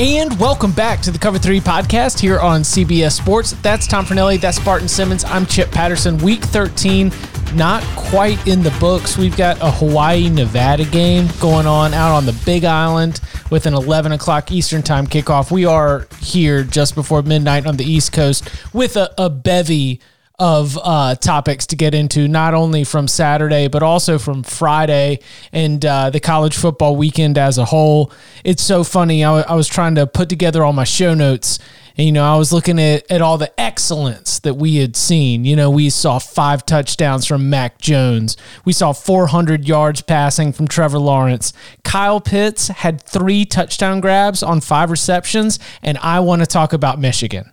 And welcome back to the Cover 3 podcast here on CBS Sports. That's Tom Fornelli. That's Barton Simmons. I'm Chip Patterson. Week 13, not quite in the books. We've got a Hawaii Nevada game going on out on the Big Island with an 11 o'clock Eastern Time kickoff. We are here just before midnight on the East Coast with a, a bevy of uh, topics to get into, not only from Saturday, but also from Friday and uh, the college football weekend as a whole. It's so funny. I, w- I was trying to put together all my show notes. And, you know, I was looking at, at all the excellence that we had seen. You know, we saw five touchdowns from Mac Jones. We saw 400 yards passing from Trevor Lawrence. Kyle Pitts had three touchdown grabs on five receptions. And I want to talk about Michigan.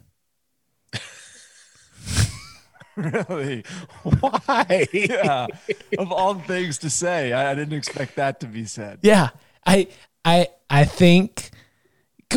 Really? Why? yeah. Of all things to say, I, I, didn't expect that to be said. Yeah. I I I think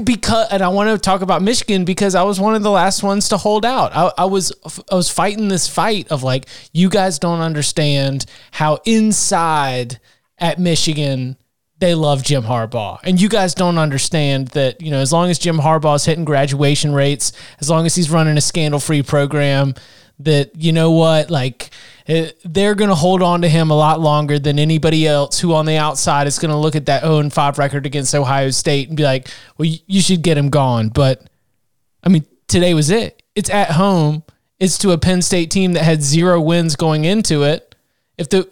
because and I want to talk about Michigan because I was one of the last ones to hold out. I, I was I was fighting this fight of like you guys don't understand how inside at Michigan they love Jim Harbaugh. And you guys don't understand that, you know, as long as Jim Harbaugh is hitting graduation rates, as long as he's running a scandal free program, that you know what like eh, they're going to hold on to him a lot longer than anybody else who on the outside is going to look at that 0 5 record against Ohio State and be like, well, you should get him gone. But I mean, today was it. It's at home. It's to a Penn State team that had zero wins going into it. If the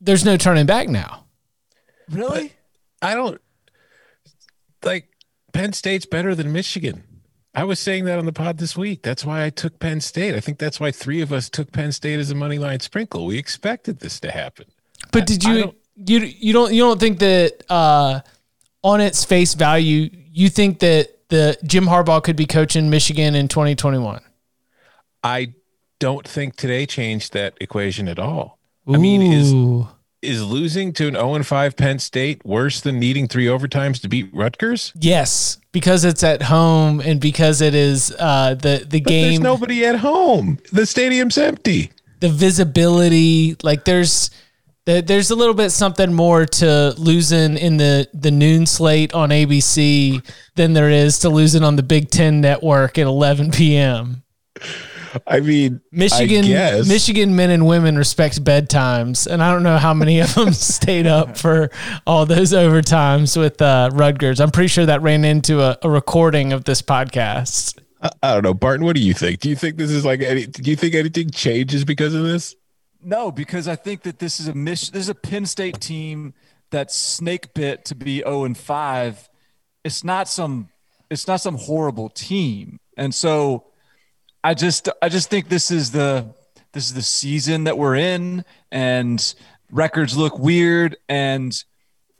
there's no turning back now. Really? But I don't like Penn State's better than Michigan. I was saying that on the pod this week. That's why I took Penn State. I think that's why three of us took Penn State as a money line sprinkle. We expected this to happen. But did you you you don't you don't think that uh, on its face value you think that the Jim Harbaugh could be coaching Michigan in 2021? I don't think today changed that equation at all. Ooh. I mean, is is losing to an 0 5 Penn State worse than needing three overtimes to beat Rutgers? Yes, because it's at home and because it is uh, the the but game. There's nobody at home. The stadium's empty. The visibility, like there's there's a little bit something more to losing in the the noon slate on ABC than there is to losing on the Big Ten network at 11 p.m. I mean, Michigan, I Michigan men and women respect bedtimes, and I don't know how many of them stayed up for all those overtimes with uh, Rutgers. I'm pretty sure that ran into a, a recording of this podcast. I, I, don't know, Barton. What do you think? Do you think this is like any? Do you think anything changes because of this? No, because I think that this is a This is a Penn State team that snake bit to be 0 and 5. It's not some. It's not some horrible team, and so I just I just think this is the this is the season that we're in and records look weird and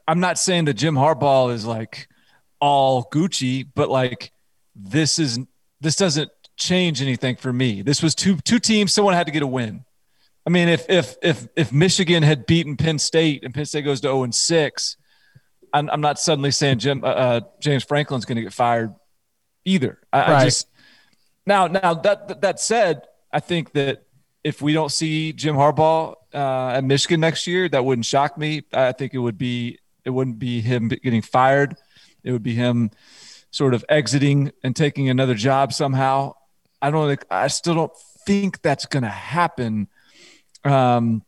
I'm not saying that Jim Harbaugh is like all Gucci, but like this is this doesn't change anything for me. This was two two teams. Someone had to get a win. I mean, if if if if Michigan had beaten Penn State and Penn State goes to zero oh and six, I'm, I'm not suddenly saying Jim uh, uh James Franklin's going to get fired either. I, right. I just now, now that that said, I think that if we don't see Jim Harbaugh uh, at Michigan next year, that wouldn't shock me. I think it would be it wouldn't be him getting fired. It would be him sort of exiting and taking another job somehow. I don't I still don't think that's going to happen. Um,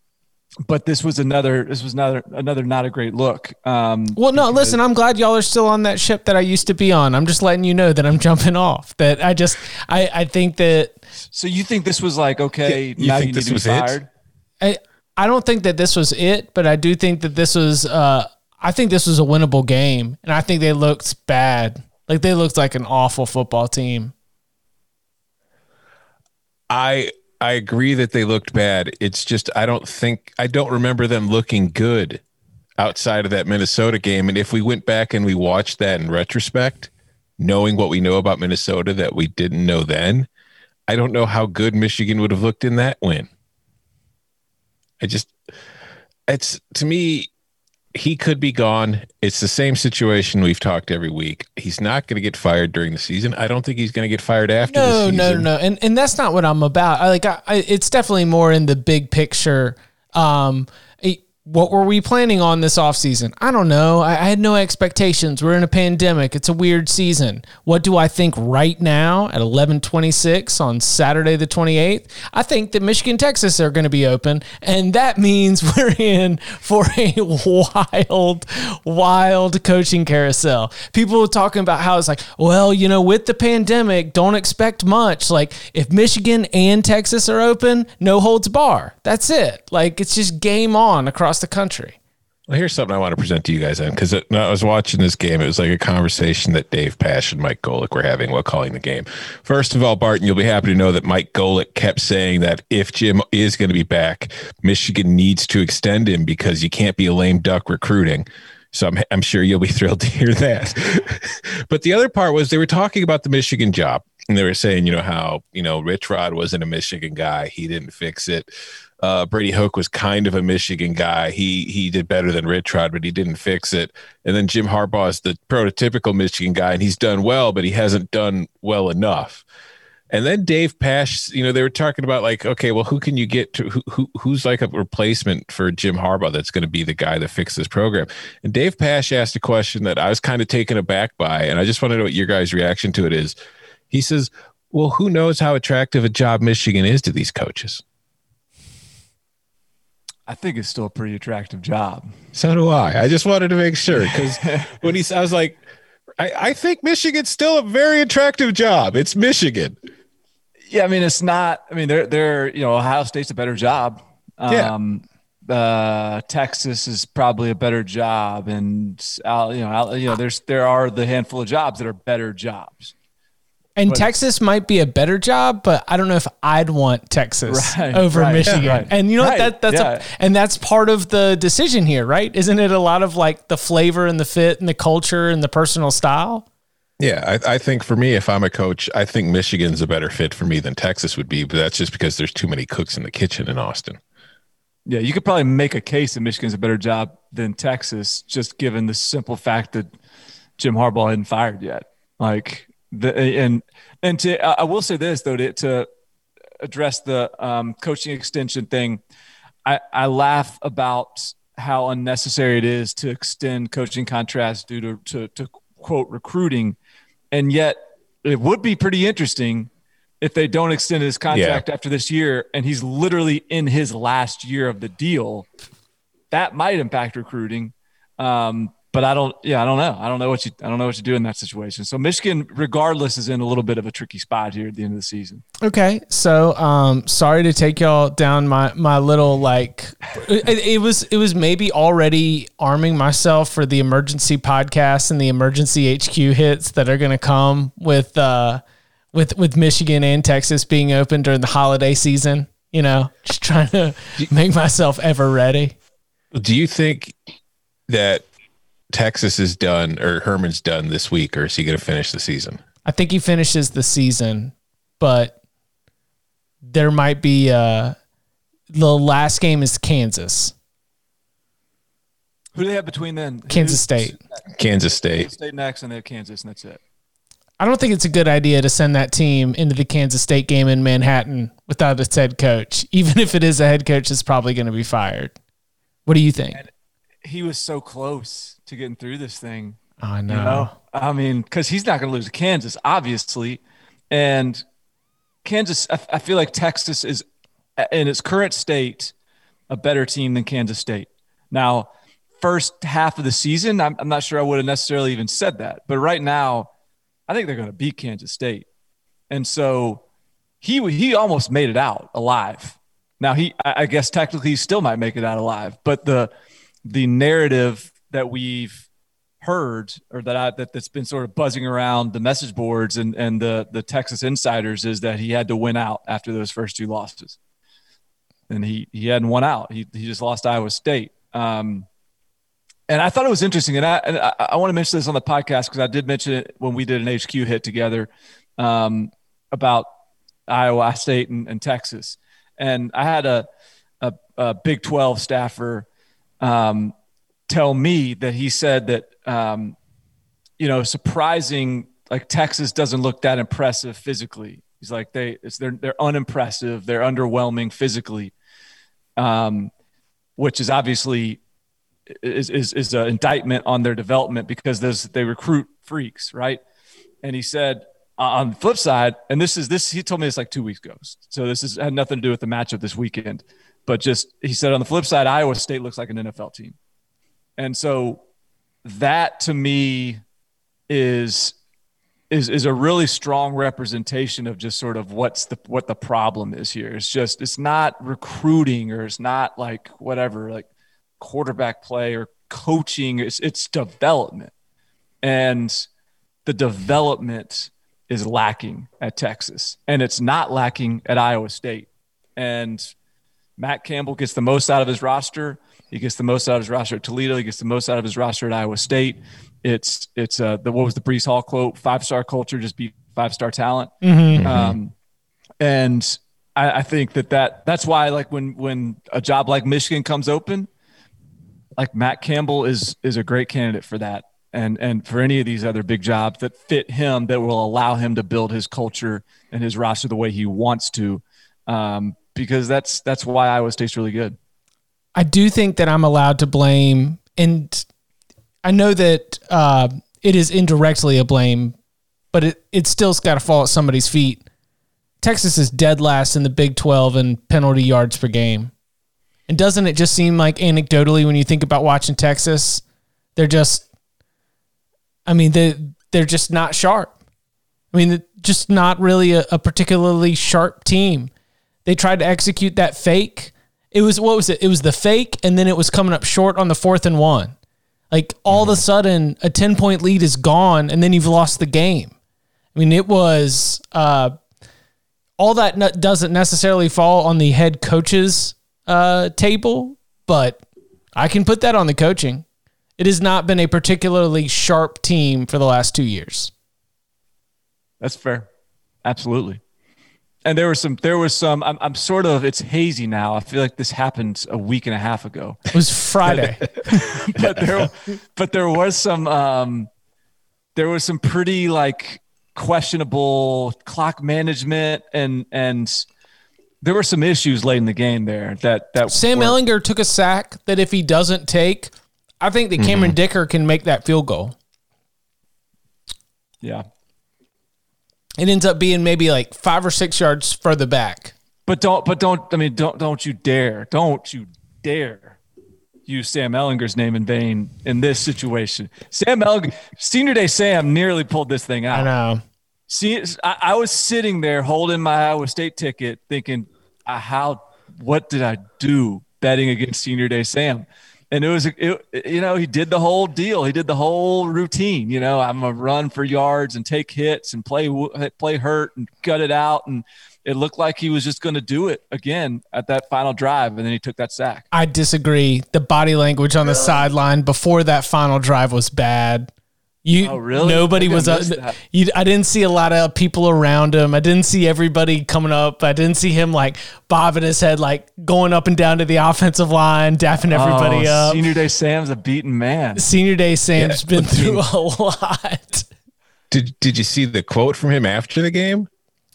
but this was another this was another another not a great look. Um, Well, no, listen, I'm glad y'all are still on that ship that I used to be on. I'm just letting you know that I'm jumping off. That I just, I, I think that so you think this was like okay? You now think you this need to was be it? fired. I, I don't think that this was it, but I do think that this was, uh, I think this was a winnable game, and I think they looked bad. Like they looked like an awful football team. I I agree that they looked bad. It's just I don't think I don't remember them looking good outside of that Minnesota game. And if we went back and we watched that in retrospect, knowing what we know about Minnesota that we didn't know then, I don't know how good Michigan would have looked in that win. I just it's to me he could be gone. It's the same situation we've talked every week. He's not going to get fired during the season. I don't think he's going to get fired after the No, season. no, no, no, and and that's not what I'm about. I like, I, I it's definitely more in the big picture. Um, eh, what were we planning on this offseason? I don't know. I, I had no expectations. We're in a pandemic. It's a weird season. What do I think right now at 11:26 on Saturday the 28th? I think that Michigan, Texas are going to be open, and that means we're in for a wild, wild coaching carousel. People were talking about how it's like, well, you know, with the pandemic, don't expect much. Like if Michigan and Texas are open, no holds bar. That's it. Like it's just game on across the country. Well, here's something I want to present to you guys then, because I was watching this game. It was like a conversation that Dave Pasch and Mike Golic were having while calling the game. First of all, Barton, you'll be happy to know that Mike Golic kept saying that if Jim is going to be back, Michigan needs to extend him because you can't be a lame duck recruiting. So I'm, I'm sure you'll be thrilled to hear that. but the other part was they were talking about the Michigan job. And they were saying, you know, how, you know, Rich Rod wasn't a Michigan guy. He didn't fix it. Uh, Brady Hoke was kind of a Michigan guy. He he did better than Rich but he didn't fix it. And then Jim Harbaugh is the prototypical Michigan guy, and he's done well, but he hasn't done well enough. And then Dave Pasch, you know, they were talking about like, okay, well, who can you get to? Who, who who's like a replacement for Jim Harbaugh that's going to be the guy that fixes this program? And Dave Pasch asked a question that I was kind of taken aback by, and I just want to know what your guys' reaction to it is. He says, "Well, who knows how attractive a job Michigan is to these coaches?" I think it's still a pretty attractive job. So do I. I just wanted to make sure because when he, I was like, I, I think Michigan's still a very attractive job. It's Michigan. Yeah, I mean it's not. I mean they're they're you know Ohio State's a better job. Yeah. Um, uh, Texas is probably a better job, and uh, you know you know there's there are the handful of jobs that are better jobs. And But- Texas might be a better job, but I don't know if I'd want Texas Right, over right, Michigan. yeah, right. And you know what? That that's yeah. a, and that's part of the decision here, right? Isn't it a lot of like the flavor and the fit and the culture and the personal style? Yeah, I, I think for me, if I'm a coach, I think Michigan's a better fit for me than Texas would be. But that's just because there's too many cooks in the kitchen in Austin. Yeah, you could probably make a case that Michigan's a better job than Texas, just given the simple fact that Jim Harbaugh hadn't fired yet. Like the and and to I will say this though to, to address the um, coaching extension thing, I I laugh about how unnecessary it is to extend coaching contracts due to to, to quote recruiting, and yet it would be pretty interesting if they don't extend his contract after this year and he's literally in his last year of the deal, that might impact recruiting. Um, but I don't, yeah, I don't know. I don't know what you, I don't know what you do in that situation. So Michigan, regardless, is in a little bit of a tricky spot here at the end of the season. Okay, so um, sorry to take y'all down my my little like. It, it was it was maybe already arming myself for the emergency podcast and the emergency HQ hits that are going to come with uh with with Michigan and Texas being open during the holiday season. You know, just trying to make myself ever ready. Do you think that Texas is done or Herman's done this week, or is he going to finish the season? I think he finishes the season, but there might be uh the last game is Kansas. Who do they have between then? Kansas Who's- State. Kansas State. Kansas State next, and they have Kansas, and that's it. I don't think it's a good idea to send that team into the Kansas State game in Manhattan without its head coach, even if it is a head coach that's probably going to be fired. What do you think? He was so close to getting through this thing. I know. You know, I mean, because he's not going to lose to Kansas, obviously, and Kansas. I, I feel like Texas is in its current state a better team than Kansas State. Now, first half of the season, I'm, I'm not sure I would have necessarily even said that, but right now, I think they're going to beat Kansas State, and so he he almost made it out alive. Now he, I guess technically, he still might make it out alive, but the the narrative that we've heard or that I, that that's been sort of buzzing around the message boards and and the the Texas insiders is that he had to win out after those first two losses, and he he hadn't won out. He he just lost Iowa State. Um, and I thought it was interesting, and I and I, I want to mention this on the podcast because I did mention it when we did an HQ hit together um, about Iowa State and, and, Texas, and I had a a, a Big Twelve staffer um, tell me that he said that um, you know surprising like Texas doesn't look that impressive physically. He's like they it's they're they're unimpressive, they're underwhelming physically, um, which is obviously is is is an indictment on their development because those they recruit freaks, right? And he said uh, on the flip side, and this is this he told me this like two weeks ago, so this is had nothing to do with the matchup this weekend, but just he said on the flip side, Iowa State looks like an NFL team, and so that to me is is is a really strong representation of just sort of what's the what the problem is here. It's just it's not recruiting or it's not like whatever like quarterback play or coaching. It's it's development, and the development is lacking at Texas, and it's not lacking at Iowa State. And Matt Campbell gets the most out of his roster. He gets the most out of his roster at Toledo. He gets the most out of his roster at Iowa State. It's it's uh the what was the Breece Hall quote? Five star culture just be five star talent. Mm-hmm. Um, and I, I think that that that's why like when when a job like Michigan comes open, like Matt Campbell is is a great candidate for that. And and for any of these other big jobs that fit him, that will allow him to build his culture and his roster the way he wants to, um, because that's that's why Iowa State's really good. I do think that I'm allowed to blame, and I know that uh, it is indirectly a blame, but it it still's got to fall at somebody's feet. Texas is dead last in the Big 12 in penalty yards per game. And doesn't it just seem like anecdotally when you think about watching Texas, they're just I mean, they they're just not sharp. I mean, just not really a, a particularly sharp team. They tried to execute that fake. It was what was it? It was the fake, and then it was coming up short on the fourth and one. Like all of a sudden, a ten point lead is gone, and then you've lost the game. I mean, it was uh, all that doesn't necessarily fall on the head coach's uh, table, but I can put that on the coaching. It has not been a particularly sharp team for the last two years. That's fair. Absolutely. And there was some, there was some, I'm, I'm sort of, it's hazy now. I feel like this happened a week and a half ago. It was Friday. but there, but there was some, um, there was some pretty like questionable clock management and, and, there were some issues late in the game there that that Sam were, Ehlinger took a sack that if he doesn't take, I think that Cameron mm-hmm. Dicker can make that field goal. Yeah. It ends up being maybe like five or six yards further back. But don't but don't I mean don't don't you dare. Don't you dare use Sam Ehlinger's name in vain in this situation. Sam Ehlinger, senior day Sam nearly pulled this thing out. I know. See, I, I, was sitting there holding my Iowa State ticket, thinking, uh, "How? What did I do betting against Senior Day Sam?" And it was, it, you know, he did the whole deal. He did the whole routine. You know, I'm gonna run for yards and take hits and play play hurt and gut it out. And it looked like he was just going to do it again at that final drive, and then he took that sack. I disagree. The body language on the sideline before that final drive was bad. You oh, really? Nobody was. Uh, you, I didn't see a lot of people around him. I didn't see everybody coming up. I didn't see him like bobbing his head, like going up and down to the offensive line, dapping everybody oh, up. Senior Day Sam's a beaten man. Senior Day Sam's yeah, been through a lot. Did Did you see the quote from him after the game?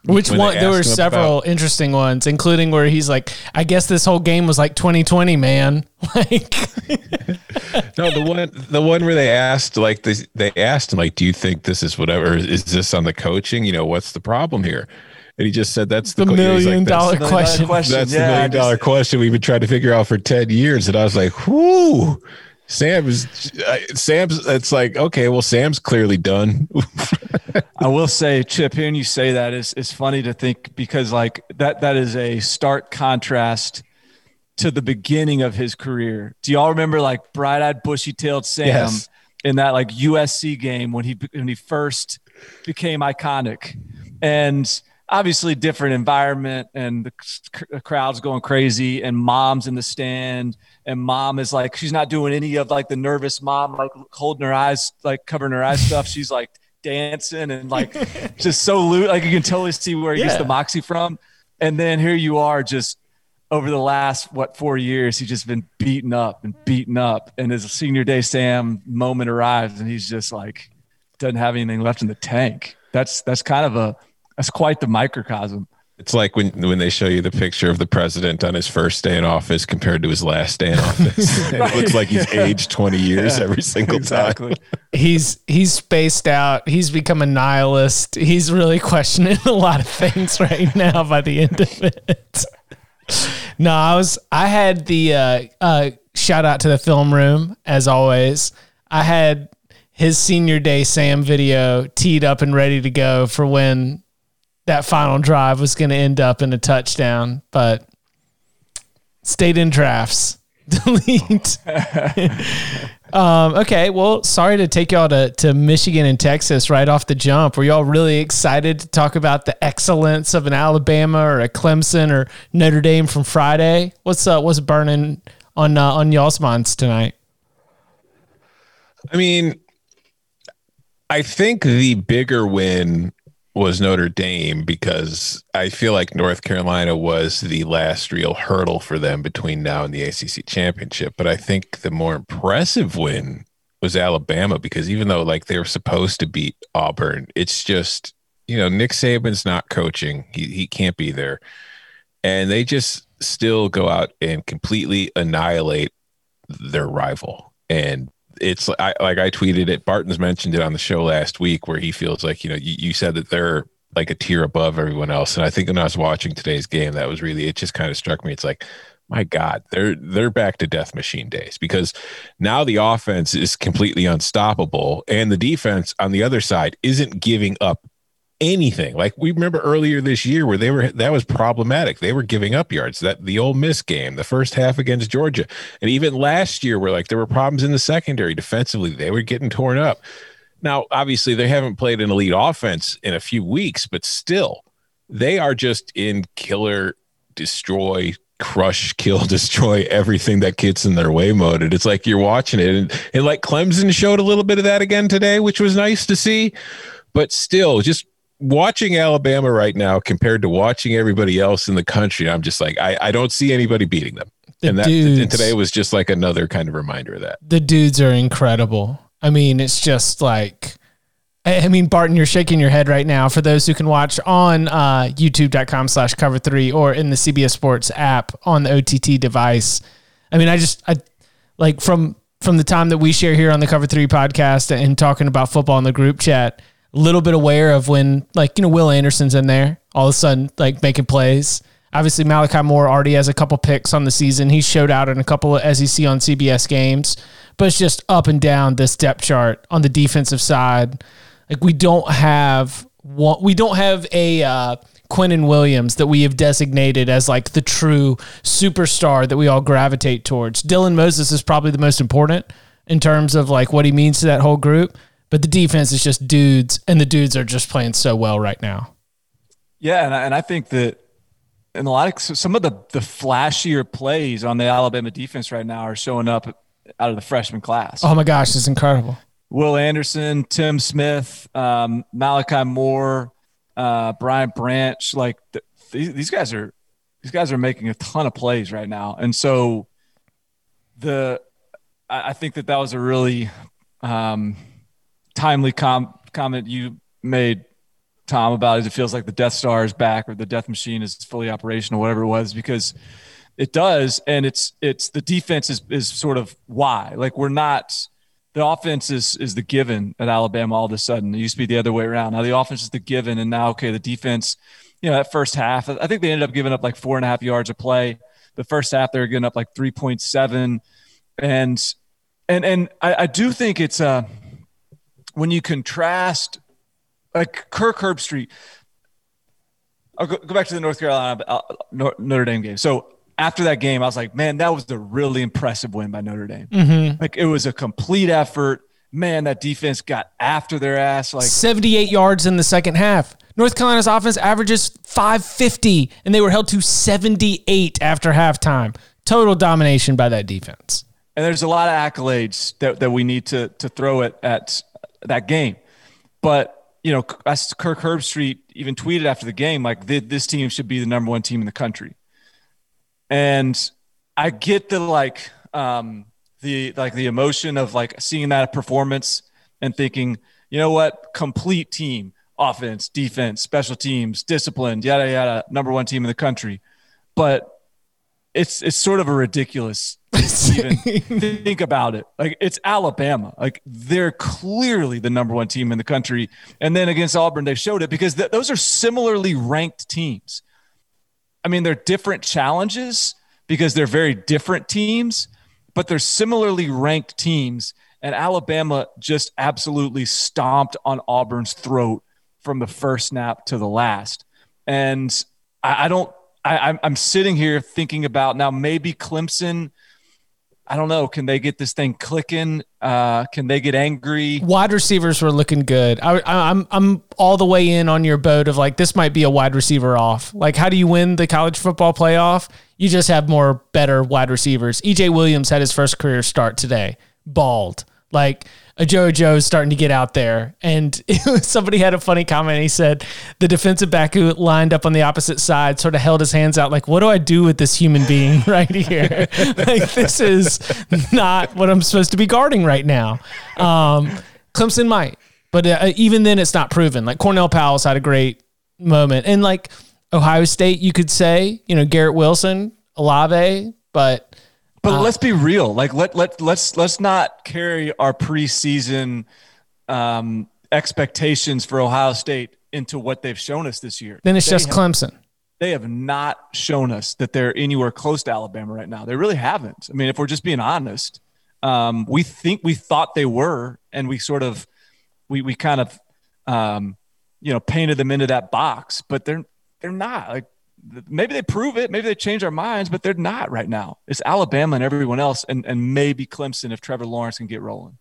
Which one? There were several about, interesting ones, including where he's like, "I guess this whole game was like 2020, man." Like, no, the one, the one where they asked, like, they, they asked him, like, "Do you think this is whatever? Is this on the coaching? You know, what's the problem here?" And he just said, "That's the, The que-" he was million like, "That's- dollar Million question. question. That's Yeah, the million dollar just- question we've been trying to figure out for 10 years. And I was like, whoo, Sam is, uh, Sam's, it's like, okay, well, Sam's clearly done. I will say, Chip, hearing you say that is is funny to think because like that that is a stark contrast to the beginning of his career. Do y'all remember like bright-eyed, bushy-tailed Sam Yes. in that like USC game when he when he first became iconic, and obviously different environment and the c- the crowd's going crazy and mom's in the stand and mom is like she's not doing any of like the nervous mom like holding her eyes like covering her eyes stuff. She's like dancing and like just so loose like you can totally see where he gets the moxie from. And then here you are just over the last what four years he's just been beaten up and beaten up. And his senior day sam moment arrives and he's just like doesn't have anything left in the tank. That's that's kind of a that's quite the microcosm It's like when, when they show you the picture of the president on his first day in office compared to his last day in office. it looks like he's aged 20 years every single exactly he's he's spaced out. He's become a nihilist. He's really questioning a lot of things right now by the end of it. No, I was I had the uh, uh, shout out to the film room as always. I had his senior day Sam video teed up and ready to go for when that final drive was going to end up in a touchdown, but stayed in drafts. Delete. um, okay, well, sorry to take y'all to, to Michigan and Texas right off the jump. Were y'all really excited to talk about the excellence of an Alabama or a Clemson or Notre Dame from Friday? What's uh, what's burning on uh, on y'all's minds tonight? I mean, I think the bigger win was Notre Dame because I feel like North Carolina was the last real hurdle for them between now and the ACC championship. But I think the more impressive win was Alabama because even though like they were supposed to beat Auburn, it's just, you know, Nick Saban's not coaching. He, he can't be there. And they just still go out and completely annihilate their rival. And it's I, like I tweeted it. Barton's mentioned it on the show last week where he feels like, you know, you, you said that they're like a tier above everyone else. And I think when I was watching today's game, that was really, it just kind of struck me. It's like, my God, they're they're back to death machine days because now the offense is completely unstoppable and the defense on the other side isn't giving up anything. Like we remember earlier this year where they were that was problematic. They were giving up yards. That the Ole Miss game, the first half against Georgia, and even last year where like there were problems in the secondary defensively, they were getting torn up. Now, obviously, they haven't played an elite offense in a few weeks, but still, they are just in killer, destroy, crush, kill, destroy everything that gets in their way mode. And it's like you're watching it, and, and like Clemson showed a little bit of that again today, which was nice to see. But still, just watching Alabama right now compared to watching everybody else in the country, I'm just like, I, I don't see anybody beating them. The and that dudes. and today was just like another kind of reminder of that. The dudes are incredible. I mean, it's just like, I mean, Barton, you're shaking your head right now. For those who can watch on uh, YouTube.com slash cover three or in the CBS Sports app on the OTT device. I mean, I just, I like from, from the time that we share here on the Cover Three podcast and talking about football in the group chat, a little bit aware of when, like, you know, Will Anderson's in there all of a sudden, like, making plays. Obviously, Malachi Moore already has a couple picks on the season. He showed out in a couple of SEC on CBS games, but it's just up and down this depth chart on the defensive side. Like we don't have one, we don't have a uh, Quinnen Williams that we have designated as like the true superstar that we all gravitate towards. Dylan Moses is probably the most important in terms of like what he means to that whole group, but the defense is just dudes, and the dudes are just playing so well right now. Yeah, and I, and I think that in a lot of some of the the flashier plays on the Alabama defense right now are showing up out of the freshman class. Oh my gosh, it's incredible. Will Anderson, Tim Smith, um, Malachi Moore, uh, Brian Branch, like th- these, these guys are these guys are making a ton of plays right now, and so the I, I think that that was a really um, timely com- comment you made, Tom, about it. It feels like the Death Star is back or the Death Machine is fully operational, whatever it was, because it does, and it's it's the defense is is sort of why. Like we're not the offense is is the given at Alabama all of a sudden. It used to be the other way around. Now the offense is the given, and now okay, the defense you know, that first half. I think they ended up giving up like four and a half yards of play. The first half they were giving up like 3.7. And and and I, I do think it's uh when you contrast like Kirk Herbstreit. I'll go, go back to the North Carolina uh, Notre Dame game. So after that game, I was like, man, that was a really impressive win by Notre Dame. Mm-hmm. Like it was a complete effort. Man, that defense got after their ass. Like 78 yards in the second half. North Carolina's offense averages 550, and they were held to 78 after halftime. Total domination by that defense. And there's a lot of accolades that, that we need to to throw it at that game. But you know, Kirk Herbstreit even tweeted after the game, like this team should be the number one team in the country. And I get the like um, the like the emotion of like seeing that performance and thinking, you know what, complete team, offense, defense, special teams, disciplined, yada yada, number one team in the country. But it's it's sort of a ridiculous even think about it. Like it's Alabama. Like they're clearly the number one team in the country. And then against Auburn, they showed it because th- those are similarly ranked teams. I mean, they're different challenges because they're very different teams, but they're similarly ranked teams. And Alabama just absolutely stomped on Auburn's throat from the first snap to the last. And I, I don't, I, I'm sitting here thinking about now maybe Clemson – I don't know. Can they get this thing clicking? Uh, can they get angry? Wide receivers were looking good. I, I'm I'm all the way in on your boat of like this might be a wide receiver off. Like, how do you win the college football playoff? You just have more better wide receivers. EJ Williams had his first career start today, bald. Like Ajojo is starting to get out there. And was, somebody had a funny comment. He said the defensive back who lined up on the opposite side sort of held his hands out, like, what do I do with this human being right here? like, this is not what I'm supposed to be guarding right now. Um, Clemson might, but uh, even then, it's not proven. Like, Cornell Powell's had a great moment. And like Ohio State, you could say, you know, Garrett Wilson, Olave, but but uh, let's be real. Like let let let's let's not carry our preseason um, expectations for Ohio State into what they've shown us this year. Then it's they just have, Clemson. They have not shown us that they're anywhere close to Alabama right now. They really haven't. I mean, if we're just being honest, um, we think we thought they were, and we sort of we we kind of um, you know painted them into that box, but they're they're not. Like maybe they prove it, maybe they change our minds, but they're not right now. It's Alabama and everyone else, and and maybe Clemson if Trevor Lawrence can get rolling.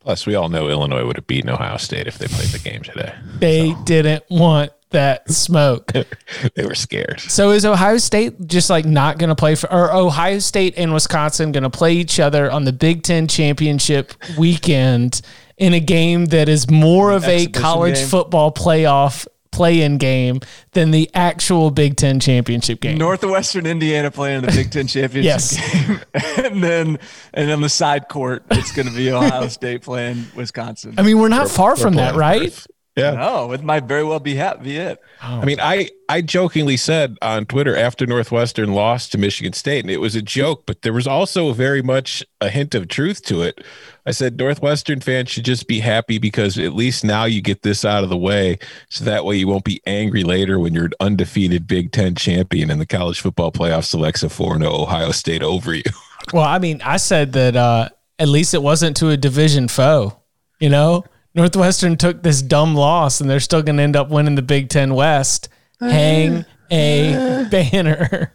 Plus, we all know Illinois would have beaten Ohio State if they played the game today. They so. didn't want that smoke. they were scared. So is Ohio State just like not going to play for, or Ohio State and Wisconsin going to play each other on the Big Ten championship weekend in a game that is more of a college game. football playoff play-in game than the actual Big Ten championship game. Northwestern Indiana playing in the Big Ten championship yes. game, and then and then the side court it's going to be Ohio State playing Wisconsin. I mean, we're not far from that, right? Yeah. No, it might very well be, ha- be it. Oh. I mean, I, I jokingly said on Twitter after Northwestern lost to Michigan State, and it was a joke, but there was also very much a hint of truth to it. I said Northwestern fans should just be happy because at least now you get this out of the way, so that way you won't be angry later when you're an undefeated Big Ten champion and the college football playoff selects a 4 0 Ohio State over you. Well, I mean, I said that uh, at least it wasn't to a division foe, you know? Northwestern took this dumb loss and they're still going to end up winning the Big Ten West. Hang a banner.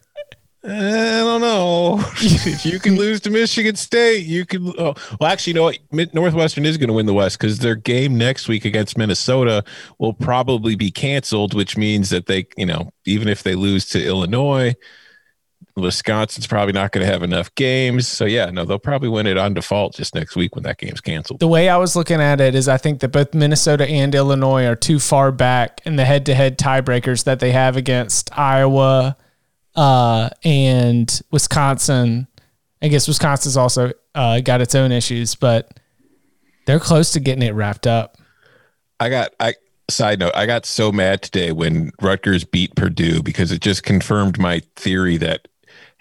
Eh, I don't know. if you can lose to Michigan State, you can. Oh, well, actually, you know what? Northwestern is going to win the West because their game next week against Minnesota will probably be canceled, which means that they, you know, even if they lose to Illinois, Wisconsin's probably not going to have enough games. So yeah, no, they'll probably win it on default just next week when that game's canceled. The way I was looking at it is I think that both Minnesota and Illinois are too far back in the head-to-head tiebreakers that they have against Iowa uh, and Wisconsin. I guess Wisconsin's also uh, got its own issues, but they're close to getting it wrapped up. I got I side note, I got so mad today when Rutgers beat Purdue because it just confirmed my theory that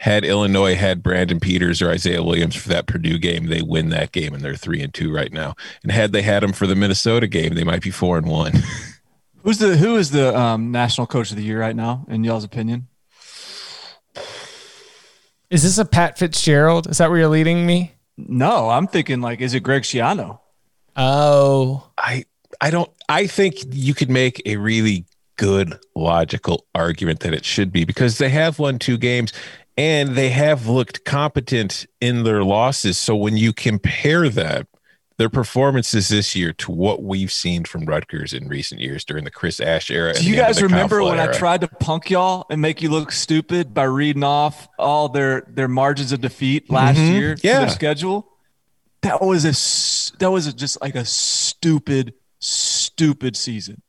had Illinois had Brandon Peters or Isaiah Williams for that Purdue game, they win that game and they're three and two right now. And had they had them for the Minnesota game, they might be four and one. Who's the who is the um, national coach of the year right now in y'all's opinion? Is this a Pat Fitzgerald? Is that where you're leading me? No, I'm thinking like, is it Greg Schiano? Oh, I I don't I think you could make a really good logical argument that it should be because they have won two games and they have looked competent in their losses. So when you compare that, their performances this year to what we've seen from Rutgers in recent years during the Chris Ash era. Do you the end of guys remember when I tried to punk y'all and make you look stupid by reading off all their their margins of defeat last Mhm. year Yeah. their schedule? That was a that was a, just like a stupid stupid season.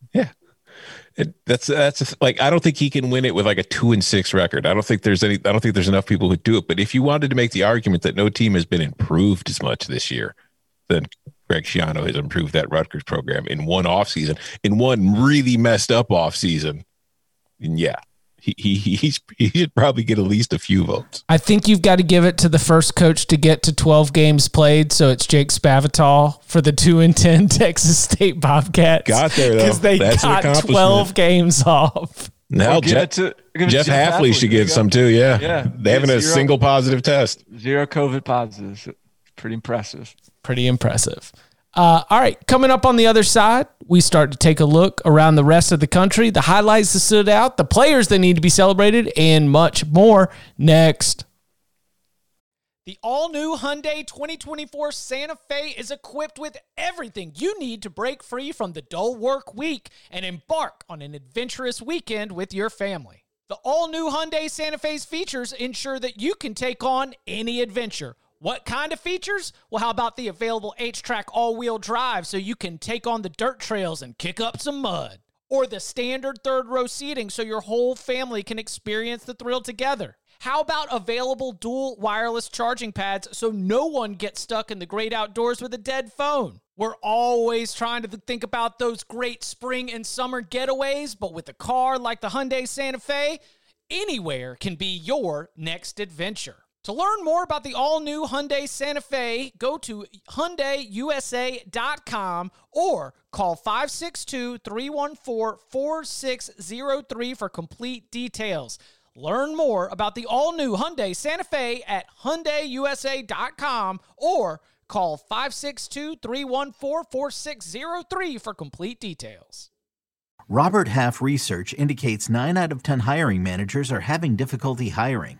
It, that's that's like I don't think he can win it with like a two and six record. I don't think there's any. I don't think there's enough people who do it. But if you wanted to make the argument that no team has been improved as much this year, then Greg Schiano has improved that Rutgers program in one offseason, in one really messed up offseason. And yeah, he he he's, he should probably get at least a few votes. I think you've got to give it to the first coach to get to 12 games played. So it's Jake Spavital for the 2 and 10 Texas State Bobcats. Got there. Because they That's an got 12 games off. Now Or Jeff, it to- give it to Jeff Jeff Halfley Hafley. should get some too. Yeah, Yeah. they haven't a single positive test. Zero COVID positives. Pretty impressive. Pretty impressive. Uh, all right, coming up on the other side, we start to take a look around the rest of the country, the highlights that stood out, the players that need to be celebrated, and much more next. The all new Hyundai 2024 Santa Fe is equipped with everything you need to break free from the dull work week and embark on an adventurous weekend with your family. The all new Hyundai Santa Fe's features ensure that you can take on any adventure. What kind of features? Well, how about the available H track all wheel drive so you can take on the dirt trails and kick up some mud? Or the standard third row seating so your whole family can experience the thrill together? How about available dual wireless charging pads so no one gets stuck in the great outdoors with a dead phone? We're always trying to think about those great spring and summer getaways, but with a car like the Hyundai Santa Fe, anywhere can be your next adventure. To learn more about the all-new Hyundai Santa Fe, go to hyundaiusa.com or call 562-314-4603 for complete details. Learn more about the all-new Hyundai Santa Fe at hyundaiusa.com or call 562-314-4603 for complete details. Robert Half research indicates 9 out of 10 hiring managers are having difficulty hiring.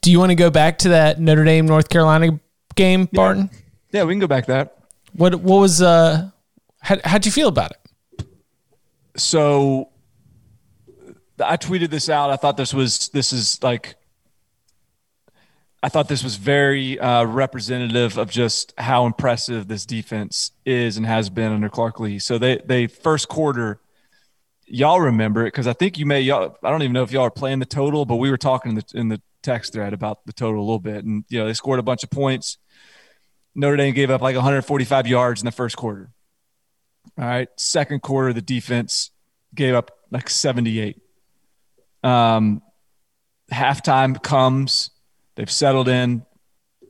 do you want to go back to that Notre Dame North Carolina game, Barton? Yeah, we can go back to that. What what was uh how, how'd you feel about it? so I tweeted this out. I thought this was this is like I thought this was very uh, representative of just how impressive this defense is and has been under Clark Lea. So they they first quarter, y'all remember it because I think you may y'all. I don't even know if y'all are playing the total, but we were talking in the in the text thread about the total a little bit, and you know they scored a bunch of points. Notre Dame gave up like 145 yards in the first quarter. All right. Second quarter, the defense gave up like 78. Um, halftime comes, they've settled in.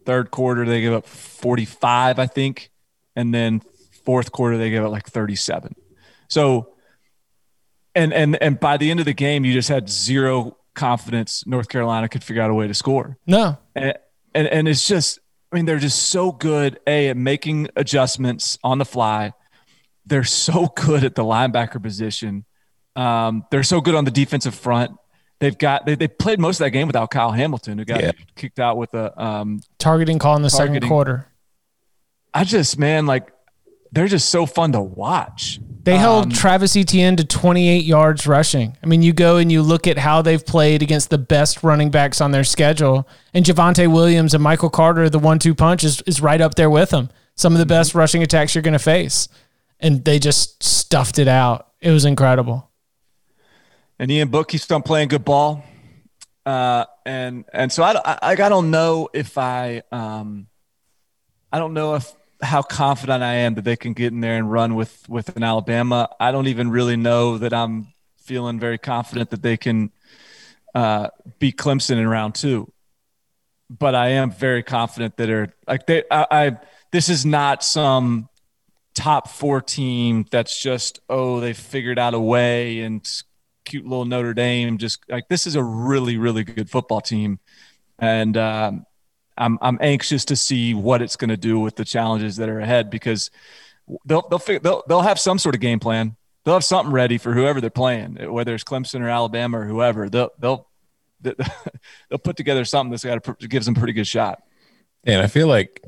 Third quarter, they gave up 45, I think. And then fourth quarter, they gave up like 37. So, and and and by the end of the game, you just had zero confidence North Carolina could figure out a way to score No. and, and and it's just I mean they're just so good a at making adjustments on the fly. They're so good at the linebacker position. Um, they're so good on the defensive front. They've got they, they played most of that game without Kyle Hamilton, who got Yeah. kicked out with a. Um, Targeting call in the second quarter. I just man like they're just so fun to watch. They held Um, Travis Etienne to 28 yards rushing. I mean, you go and you look at how they've played against the best running backs on their schedule, and Javonte Williams and Michael Carter, the one-two punch, is, is right up there with them. Some of the best rushing attacks you're going to face, and they just stuffed it out. It was incredible. and Ian Book keeps on playing good ball. Uh, and and so I, I I don't know if I um I don't know if how confident I am that they can get in there and run with with an Alabama. I don't even really know that I'm feeling very confident that they can uh, beat Clemson in round two. But I am very confident that are like they I, I this is not some top four team that's just oh they figured out a way and cute little Notre Dame. Just like this is a really, really good football team, and um, I'm I'm anxious to see what it's going to do with the challenges that are ahead because they'll they'll, figure, they'll they'll have some sort of game plan. They'll have something ready for whoever they're playing, whether it's Clemson or Alabama or whoever. They'll they'll they'll put together something that's got to gives them a pretty good shot. And I feel like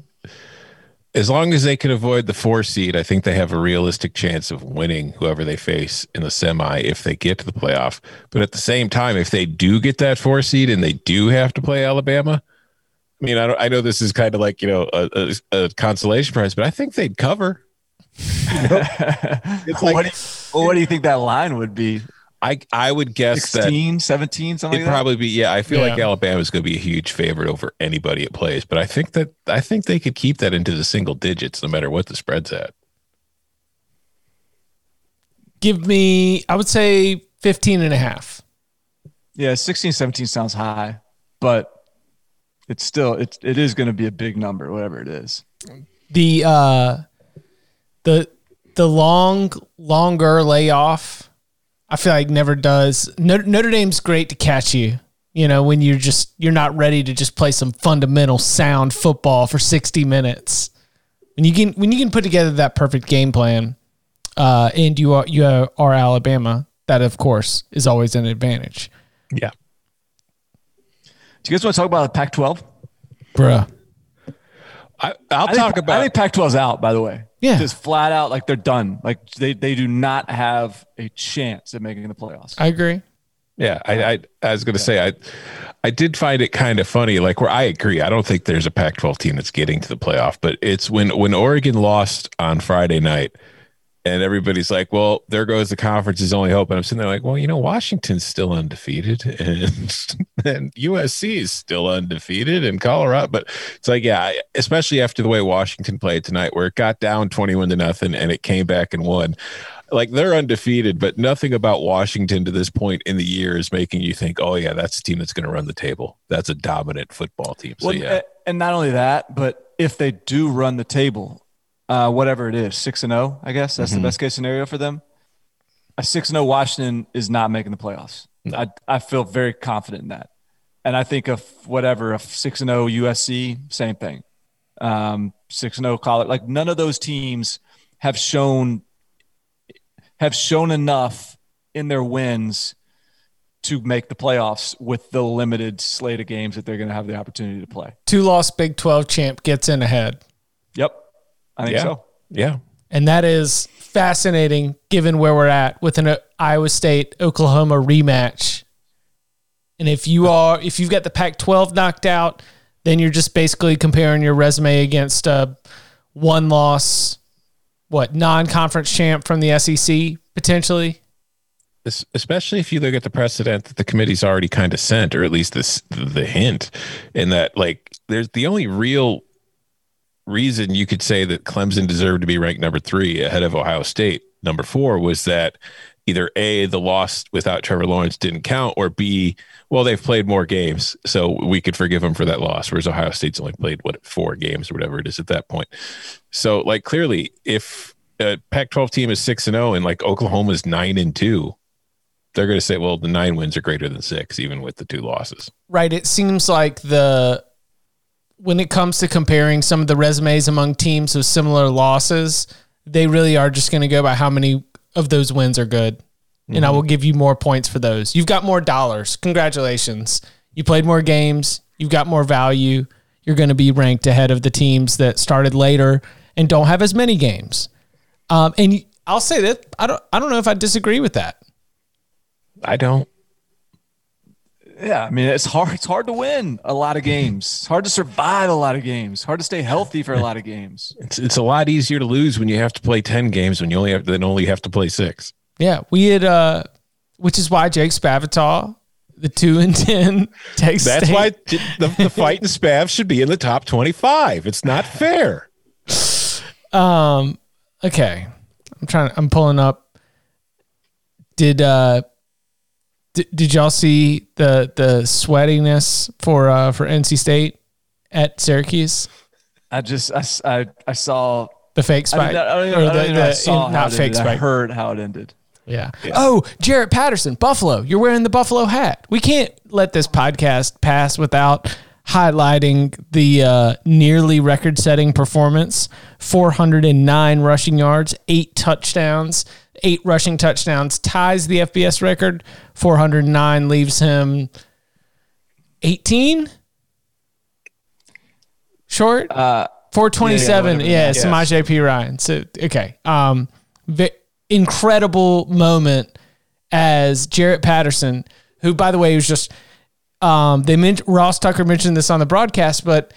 as long as they can avoid the four seed, I think they have a realistic chance of winning whoever they face in the semi if they get to the playoff. But at the same time, if they do get that four seed and they do have to play Alabama, I mean, I, I know this is kind of like you know a, a, a consolation prize, but I think they'd cover. You know? it's like, what do, you, well, what do you think that line would be? I I would guess 16, that 17, something it'd like probably be yeah. I feel Yeah. like Alabama is going to be a huge favorite over anybody it plays, but I think that I think they could keep that into the single digits no matter what the spread's at. Give me, I would say 15 and a half. Yeah, 16, 17 sounds high, but it's still it it is going to be a big number, whatever it is. The uh the the long longer layoff, I feel like never does. Notre, Notre Dame's great to catch you. You know, when you're just you're not ready to just play some fundamental sound football for 60 minutes. When you can when you can put together that perfect game plan, uh, and you are you are, are Alabama, that of course is always an advantage. Yeah. Do you guys want to talk about the Pac-12? Bruh. I, I'll I talk think, about I think Pac-12's out. By the way, Yeah. just flat out like they're done. Like they they do not have a chance at making the playoffs. I agree. Yeah, I, I I was gonna say I I did find it kind of funny. Like where I agree, I don't think there's a Pac-12 team that's getting to the playoff, but it's when when Oregon lost on Friday night, and everybody's like, "Well, there goes the conference's only hope." And I'm sitting there like, "Well, you know, Washington's still undefeated, and and USC is still undefeated, and Colorado." But it's like, yeah, especially after the way Washington played tonight, where it got down 21 to nothing, and it came back and won like they're undefeated, but nothing about Washington to this point in the year is making you think, oh yeah, that's a team that's going to run the table. That's a dominant football team. So Well, yeah, and not only that, but if they do run the table, uh, whatever it is, six and zero, I guess that's Mhm. the best case scenario for them. A six and zero Washington is not making the playoffs. No. I I feel very confident in that, and I think of whatever a six and zero USC, same thing. Um, six and zero college, like none of those teams have shown have shown enough in their wins to make the playoffs with the limited slate of games that they're going to have the opportunity to play. Two loss Big 12 champ gets in ahead. Yep. I think Yeah. so. yeah, And that is fascinating given where we're at with an uh, Iowa State Oklahoma rematch. And if you are if you've got the Pac-12 knocked out, then you're just basically comparing your resume against a one loss what non-conference champ from the SEC potentially. Especially if you look at the precedent that the committee's already kind of sent, or at least this the hint, in that like there's the only real reason you could say that Clemson deserved to be ranked number three ahead of Ohio State number four was that either a the loss without Trevor Lawrence didn't count, or b well they've played more games, so we could forgive them for that loss. Whereas Ohio State's only played what four games or whatever it is at that point. So like clearly, if a Pac-12 team is six and zero and like Oklahoma's nine and two, they're going to say, well, the nine wins are greater than six, even with the two losses. Right, it seems like the when it comes to comparing some of the resumes among teams with similar losses, they really are just going to go by how many of those wins are good. And I will give you more points for those. You've got more dollars. Congratulations. You played more games. You've got more value. You're going to be ranked ahead of the teams that started later and don't have as many games. Um, and I'll say that I don't. I don't know if I disagree with that. I don't. Yeah, I mean it's hard. It's hard to win a lot of games. It's hard to survive a lot of games. Hard to stay healthy for a lot of games. It's it's a lot easier to lose when you have to play ten games when you only have then only have to play six. Yeah, we had uh which is why Jake Spavital, the two and ten Texas That's State- why the, the fight in Spav should be in the top 25. It's not fair. Um. Okay. I'm trying. I'm pulling up. Did uh. Did, did y'all see the the sweatiness for uh for NC State at Syracuse? I just I, I, I saw The fake spike I don't even, I don't the, even know I saw in- not fake ended. I spike. heard how it ended. Yeah. Oh, Jaret Patterson, Buffalo. You're wearing the Buffalo hat. We can't let this podcast pass without highlighting the uh, nearly record setting performance 409 rushing yards, eight touchdowns, eight rushing touchdowns, ties the FBS record. 409 leaves him 18 short. Uh, 427. Yeah, Yeah, yeah. Samaje Perine. So okay. Um v- incredible moment as Jaret Patterson, who by the way was just um they meant Ross Tucker mentioned this on the broadcast, but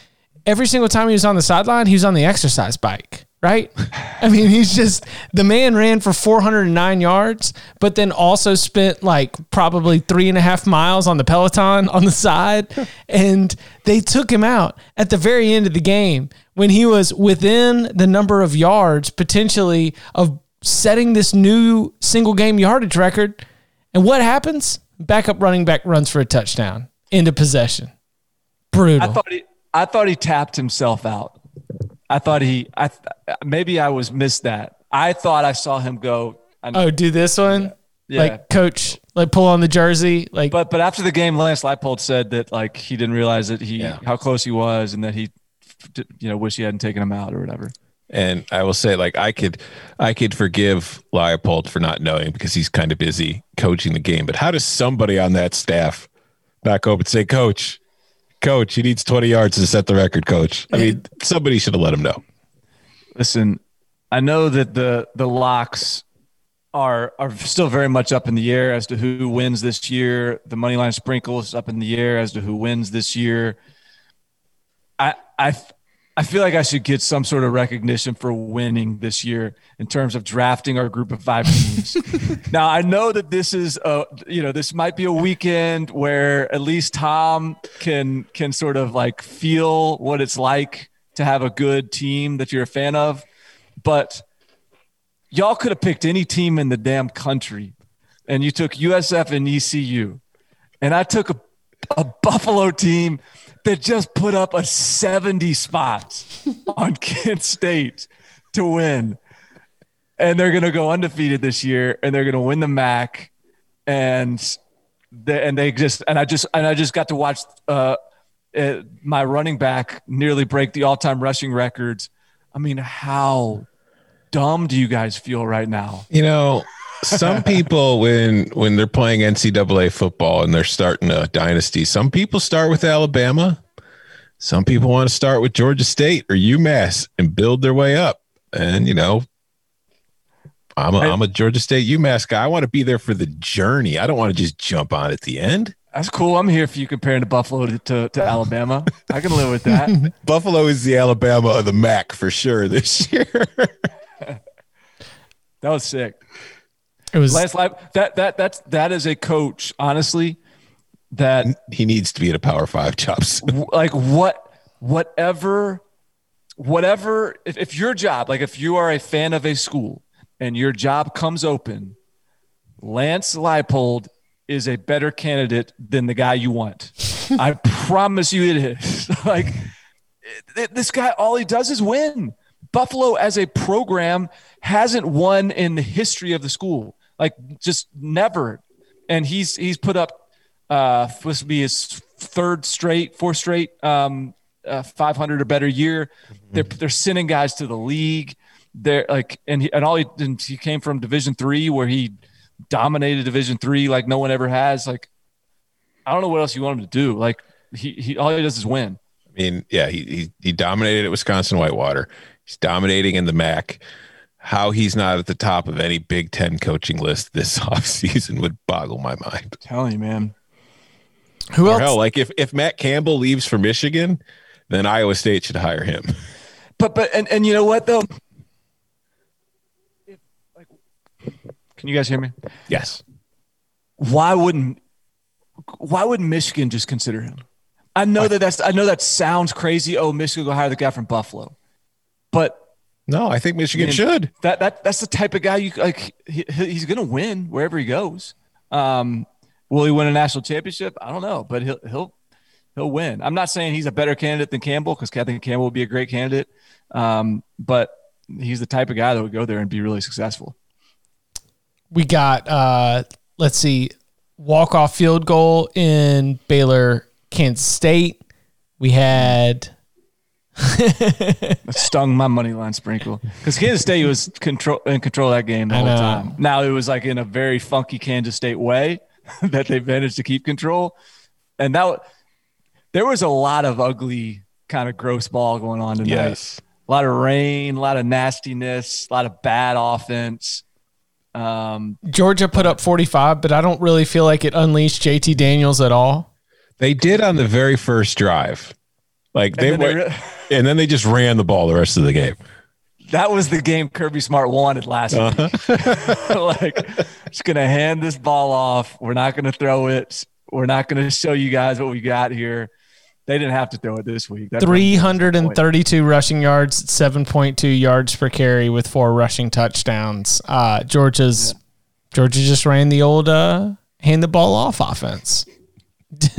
every single time he was on the sideline, he was on the exercise bike. Right? I mean, he's just the man ran for 409 yards, but then also spent like probably three and a half miles on the Peloton on the side. And they took him out at the very end of the game when he was within the number of yards potentially of setting this new single game yardage record. And what happens? Backup running back runs for a touchdown into possession. Brutal. I thought he I thought he tapped himself out. I thought he I th- maybe I was missed that. I thought I saw him go. I, oh, do this one? Yeah. Like coach, like pull on the jersey. Like But but after the game, Lance Leipold said that like he didn't realize that he Yeah. how close he was and that he you know wish he hadn't taken him out or whatever. And I will say, like, I could, I could forgive Leipold for not knowing because he's kind of busy coaching the game. But how does somebody on that staff back up and say, "Coach, Coach, he needs 20 yards to set the record, Coach"? I mean, somebody should have let him know. Listen, I know that the the locks are are still very much up in the air as to who wins this year. The money line sprinkle is up in the air as to who wins this year. I I I feel like I should get some sort of recognition for winning this year in terms of drafting our group of five teams. now I know that this is a you know this might be a weekend where at least Tom can can sort of like feel what it's like to have a good team that you're a fan of, but y'all could have picked any team in the damn country, and you took USF and ECU, and I took a, a Buffalo team that just put up a 70 spots on Kent State to win. And they're going to go undefeated this year and they're going to win the MAC. And they, and they just, and I just, and I just got to watch uh, uh, my running back nearly break the all time rushing records. I mean, how dumb do you guys feel right now? You know, some people when when they're playing NCAA football and they're starting a dynasty, some people start with Alabama. Some people want to start with Georgia State or UMass and build their way up. And you know, I'm a, I'm a Georgia State UMass guy. I want to be there for the journey. I don't want to just jump on at the end. That's cool. I'm here for you comparing to Buffalo to, to, to Alabama. I can live with that. Buffalo is the Alabama of the MAC for sure this year. That was sick. It was Lance Lip, that that that's that is a coach, honestly, that he needs to be at a Power Five job. like what whatever whatever if, if your job like if you are a fan of a school and your job comes open lance leipold is a better candidate than the guy you want. I promise you it is. Like this guy all he does is win. Buffalo as a program hasn't won in the history of the school like just never. And he's he's put up uh supposed to be his third straight fourth straight um uh, 500 or better year. They're they're sending guys to the league. They're like and he, and all he and he came from division 3 where he dominated division 3 like no one ever has. Like i don't know what else you want him to do. Like he, he all he does is win. I mean, yeah, he, he he dominated at Wisconsin Whitewater. He's dominating in the MAC. How he's not at the top of any Big Ten coaching list this offseason would boggle my mind. telling you man who Or else? hell, like if, if Matt Campbell leaves for Michigan, then Iowa State should hire him. But but and, and you know what though? If, like, can you guys hear me? Yes. why wouldn't why wouldn't Michigan just consider him? I know that that's I know that sounds crazy. Oh, Michigan will hire the guy from Buffalo, but No, I think Michigan I mean, should. that that that's the type of guy you like. He, he's going to win wherever he goes. Um, will he win a national championship? I don't know, but he'll he'll he'll win. I'm not saying he's a better candidate than Campbell because I think Campbell would be a great candidate, um, but he's the type of guy that would go there and be really successful. we got uh let's see walk off field goal in Baylor Kansas State. We had That stung my money line sprinkle because Kansas State was control in control of that game the I whole know. time. Now it was like in a very funky Kansas State way that they managed to keep control, and that there was a lot of ugly kind of gross ball going on tonight. Yes. a lot of rain, a lot of nastiness, a lot of bad offense. Um, Georgia put up 45, but I don't really feel like it unleashed JT Daniels at all. They did on the very first drive. Like they and then were, they re- and then they just ran the ball the rest of the game. that was the game Kirby Smart wanted last Uh-huh. week. like, just gonna hand this ball off. We're not gonna throw it. We're not gonna show you guys what we got here. They didn't have to throw it this week. That brings me to the point. 332 rushing yards, 7.2 yards per carry with four rushing touchdowns. Uh, Georgia's Georgia just ran the old uh, hand the ball off offense.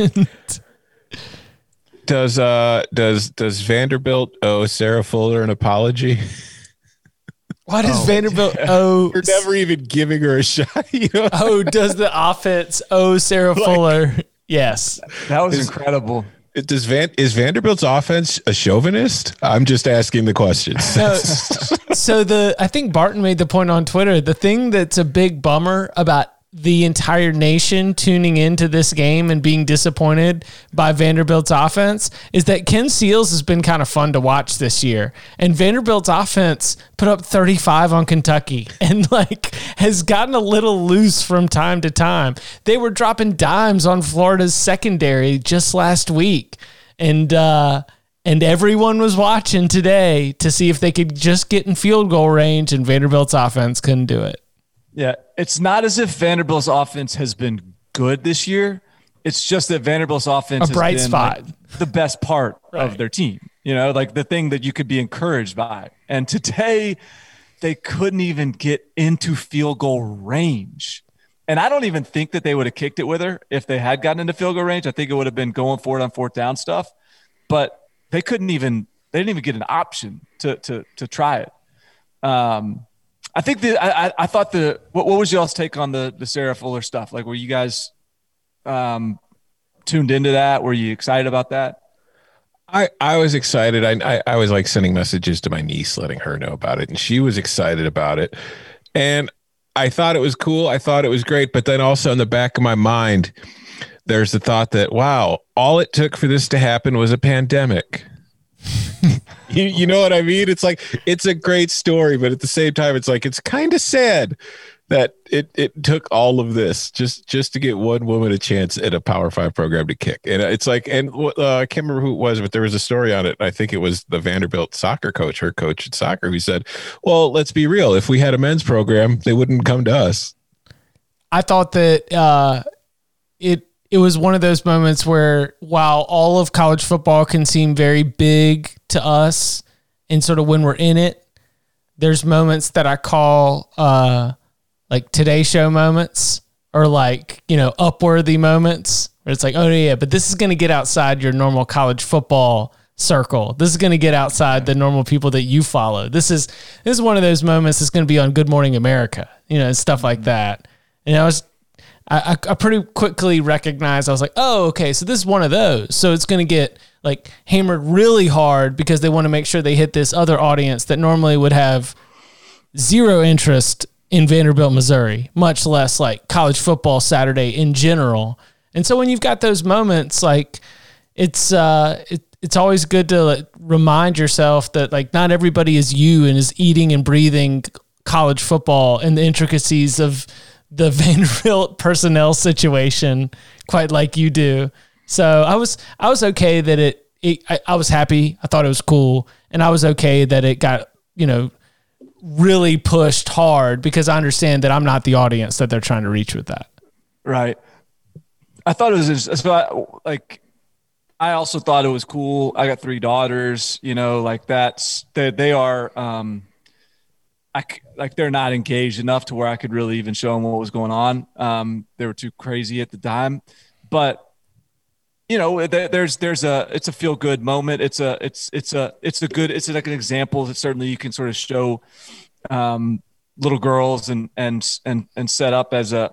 Does uh does does Vanderbilt owe Sarah Fuller an apology Why does Vanderbilt owe for never even giving her a shot? You know? Oh, does the offense owe Sarah Fuller? Yes. That was incredible. It- Does Van is Vanderbilt's offense a chauvinist? I'm just asking the questions. No, so the I think Barton made the point on Twitter. The thing that's a big bummer about the entire nation tuning into this game and being disappointed by Vanderbilt's offense is that Ken Seals has been kind of fun to watch this year. And Vanderbilt's offense put up 35 on Kentucky and like has gotten a little loose from time to time. They were dropping dimes on Florida's secondary just last week. And uh and everyone was watching today to see if they could just get in field goal range, and Vanderbilt's offense couldn't do it. Yeah, it's not as if Vanderbilt's offense has been good this year. It's just that Vanderbilt's offense A bright spot. like, the best part Right. of their team. You know, like the thing that you could be encouraged by. And today, they couldn't even get into field goal range. And I don't even think that they would have kicked it with her if they had gotten into field goal range. I think it would have been going for it on fourth down stuff. But they couldn't even they didn't even get an option to to to try it. Um, I think the I, I, thought the what, what was y'all's take on the the Sarah Fuller stuff? Like, were you guys um, tuned into that? Were you excited about that? I, I was excited. I, I I was like sending messages to my niece, letting her know about it, and she was excited about it. And I thought it was cool. I thought it was great. But then also in the back of my mind, there's the thought that wow, all it took for this to happen was a pandemic. you, you know what I mean? It's like it's a great story, but at the same time, it's like it's kind of sad that it it took all of this just just to get one woman a chance at a Power Five program to kick. And it's like, and uh, I can't remember who it was, but there was a story on it. I think it was the Vanderbilt soccer coach, her coach at soccer, who said, "Well, let's be real. If we had a men's program, they wouldn't come to us." I thought that uh, it it was one of those moments where while all of college football can seem very big to us, and sort of when we're in it, there's moments that I call uh, like Today Show moments or like you know upworthy moments where it's like, oh yeah, but this is going to get outside your normal college football circle. This is going to get outside the normal people that you follow. This is this is one of those moments that's going to be on Good Morning America, you know, and stuff like that. And I was, I, I pretty quickly recognized I was like, oh, okay, so this is one of those. So it's going to get like hammered really hard because they want to make sure they hit this other audience that normally would have zero interest in Vanderbilt, Missouri, much less like college football Saturday in general. And so when you've got those moments, like it's uh, it, it's always good to like, remind yourself that like not everybody is you and is eating and breathing college football and the intricacies of the Vanderbilt personnel situation quite like you do. So I was I was okay that it, it I, I was happy. I thought it was cool, and I was okay that it got you know really pushed hard because I understand that I'm not the audience that they're trying to reach with that. Right. I thought it was I, like I also thought it was cool. I got three daughters, you know, like that's they, they are um I like they're not engaged enough to where I could really even show them what was going on. Um they were too crazy at the time. But you know, there's there's a it's a feel good moment. It's a it's it's a it's a good it's like an example that certainly you can sort of show um little girls and and and and set up as a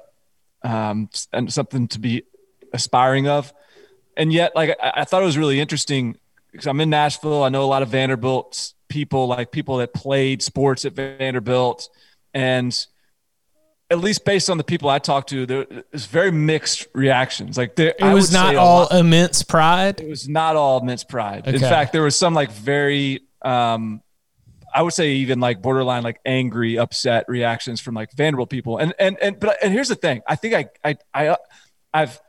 um and something to be aspiring of. And yet, like I, I thought it was really interesting because I'm in Nashville. I know a lot of Vanderbilt people, like people that played sports at Vanderbilt, and at least based on the people I talked to, there was very mixed reactions. Like there, it was not all lot, immense pride. It was not all immense pride. Okay. In fact, there was some like very, um, I would say even like borderline like angry, upset reactions from like Vanderbilt people. And and and but and here's the thing. I think I I I I've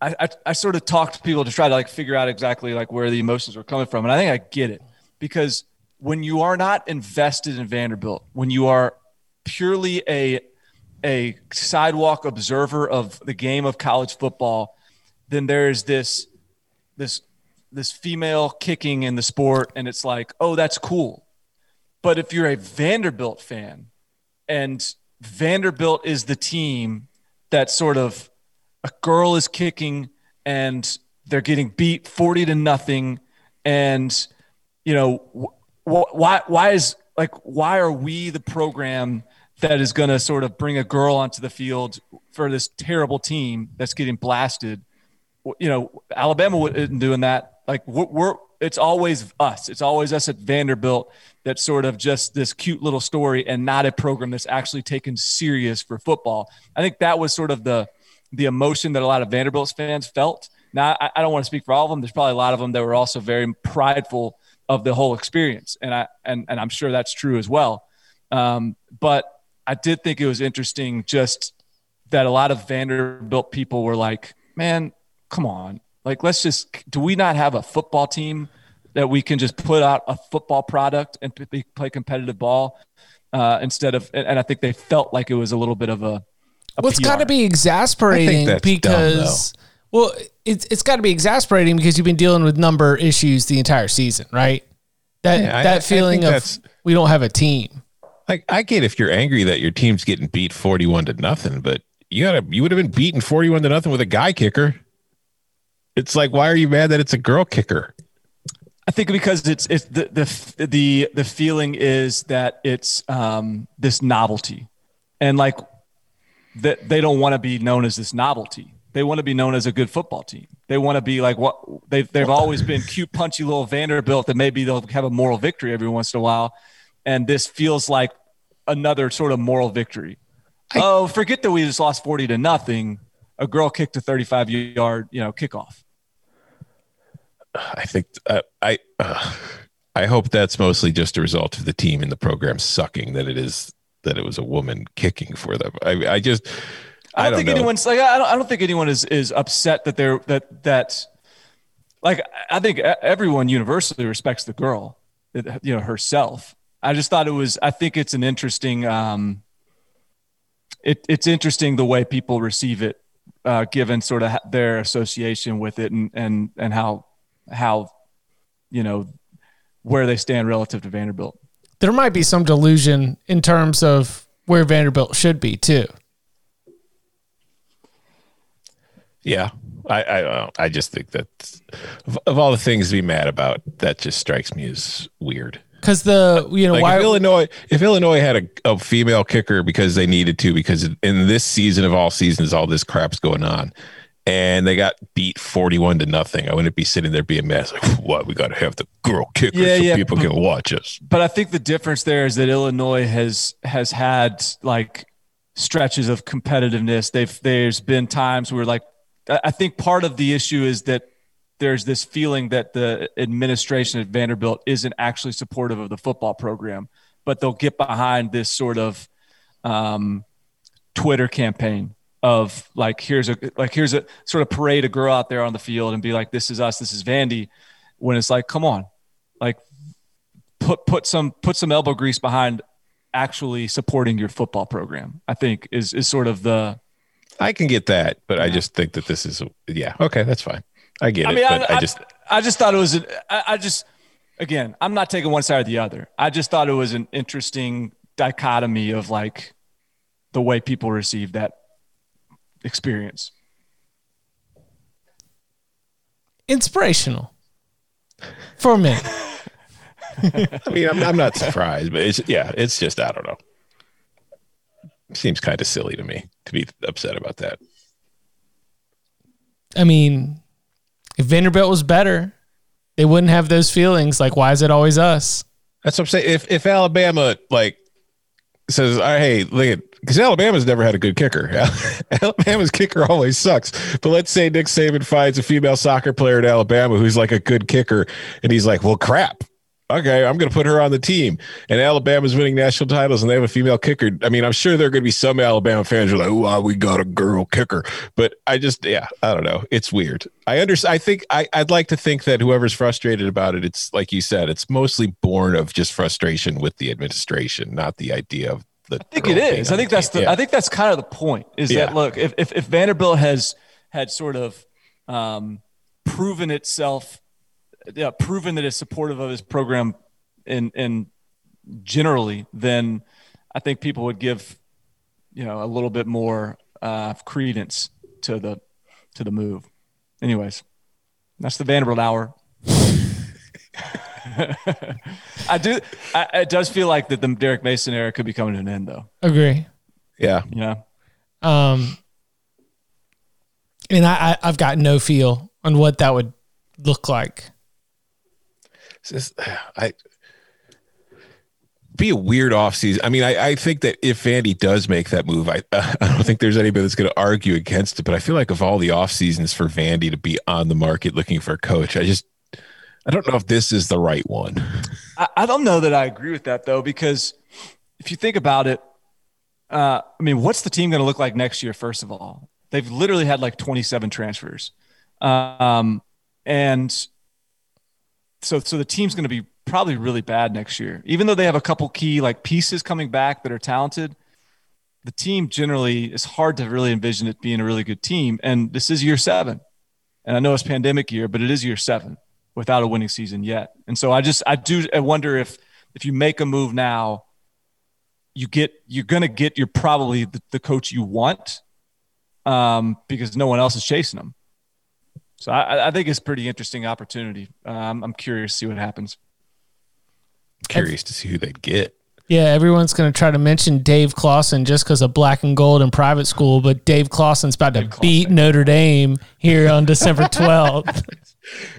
I, I, I sort of talked to people to try to like figure out exactly like where the emotions were coming from, and I think I get it because when you are not invested in Vanderbilt, when you are purely a a sidewalk observer of the game of college football, then there's this this this female kicking in the sport, and it's like, oh, that's cool. But if you're a Vanderbilt fan, and Vanderbilt is the team that sort of a girl is kicking and they're getting beat 40 to nothing and you know wh- why why is like why are we the program that is going to sort of bring a girl onto the field for this terrible team that's getting blasted you know alabama isn't doing that like we're, we're it's always us it's always us at vanderbilt that's sort of just this cute little story and not a program that's actually taken serious for football i think that was sort of the the emotion that a lot of Vanderbilt fans felt. Now, I, I don't want to speak for all of them. There's probably a lot of them that were also very prideful of the whole experience, and I and and I'm sure that's true as well. Um, but I did think it was interesting just that a lot of Vanderbilt people were like, "Man, come on! Like, let's just do we not have a football team that we can just put out a football product and play competitive ball uh, instead of?" And I think they felt like it was a little bit of a well, it's got to be exasperating because, dumb, well, it's it's got to be exasperating because you've been dealing with number issues the entire season, right? That yeah, that I, feeling I of we don't have a team. Like I get if you're angry that your team's getting beat forty-one to nothing, but you gotta you would have been beaten forty-one to nothing with a guy kicker. It's like why are you mad that it's a girl kicker? I think because it's it's the the the the feeling is that it's um this novelty, and like that they don't want to be known as this novelty. They want to be known as a good football team. They want to be like what they've they've always been cute, punchy little Vanderbilt that maybe they'll have a moral victory every once in a while. And this feels like another sort of moral victory. I, oh, forget that we just lost 40 to nothing. A girl kicked a 35 yard, you know, kickoff. I think uh, I uh, I hope that's mostly just a result of the team and the program sucking that it is that it was a woman kicking for them. I, I just, I don't, I don't think know. anyone's like, I don't, I don't think anyone is, is upset that they're, that, that, like, I think everyone universally respects the girl, you know, herself. I just thought it was, I think it's an interesting, um, it, it's interesting the way people receive it, uh, given sort of their association with it and, and, and how, how, you know, where they stand relative to Vanderbilt there might be some delusion in terms of where Vanderbilt should be too. Yeah, I I, uh, I just think that of all the things to be mad about, that just strikes me as weird. Because the you know like why if Illinois if Illinois had a, a female kicker because they needed to because in this season of all seasons all this crap's going on and they got beat 41 to nothing. I wouldn't be sitting there being mad like, what? We got to have the girl kicker yeah, so yeah, people but, can watch us. But I think the difference there is that Illinois has has had like stretches of competitiveness. They've there's been times where like I think part of the issue is that there's this feeling that the administration at Vanderbilt isn't actually supportive of the football program, but they'll get behind this sort of um, Twitter campaign of like here's a like here's a sort of parade a girl out there on the field and be like this is us this is Vandy when it's like come on like put put some put some elbow grease behind actually supporting your football program I think is is sort of the I can get that, but I just think that this is yeah okay, that's fine. I get I it, mean, but I, I, I just I just thought it was. An, I, I just, again, I'm not taking one side or the other. I just thought it was an interesting dichotomy of like the way people receive that experience. Inspirational for me. I mean I'm, I'm not surprised, but it's yeah, it's just I don't know. Seems kind of silly to me to be upset about that. I mean, if Vanderbilt was better, they wouldn't have those feelings. Like, why is it always us? That's what I'm saying. If if Alabama like says, "All right, "Hey, look at," because Alabama's never had a good kicker. Alabama's kicker always sucks. But let's say Nick Saban finds a female soccer player at Alabama who's like a good kicker, and he's like, "Well, crap." Okay, I'm going to put her on the team. And Alabama's winning national titles, and they have a female kicker. I mean, I'm sure there are going to be some Alabama fans who are like, "Oh, we got a girl kicker." But I just, yeah, I don't know. It's weird. I understand. I think I, I'd like to think that whoever's frustrated about it, it's like you said, it's mostly born of just frustration with the administration, not the idea of the. I think it is. I think that's the. I think that's kind of the point. Is Yeah. that look if, if if Vanderbilt has had sort of um, proven itself, yeah, proven that it's supportive of his program, and in generally, then I think people would give, you know, a little bit more uh, credence to the to the move. Anyways, that's the Vanderbilt hour. I do. I, it does feel like that the Derek Mason era could be coming to an end, though. Agree. Yeah. Yeah. Um, and I, I, I've got no feel on what that would look like. Just, I be a weird offseason. I mean, I, I think that if Vandy does make that move, I I don't think there's anybody that's going to argue against it. But I feel like of all the off seasons for Vandy to be on the market looking for a coach, I just I don't know if this is the right one. I, I don't know that I agree with that though, because if you think about it, uh, I mean, what's the team going to look like next year? First of all, they've literally had like 27 transfers, um, and so so the team's going to be probably really bad next year. Even though they have a couple key like pieces coming back that are talented, the team generally is hard to really envision it being a really good team. And this is year seven, and I know it's pandemic year, but it is year seven without a winning season yet. And so I just I do I wonder if if you make a move now, you get you're going to get you're probably the, the coach you want um, because no one else is chasing them. So I, I think it's pretty interesting opportunity. Um, I'm curious to see what happens. Curious to see who they'd get. Yeah, everyone's going to try to mention Dave Clawson just because of black and gold in private school, but Dave Clawson's about to Dave beat Notre Dame here on December 12th.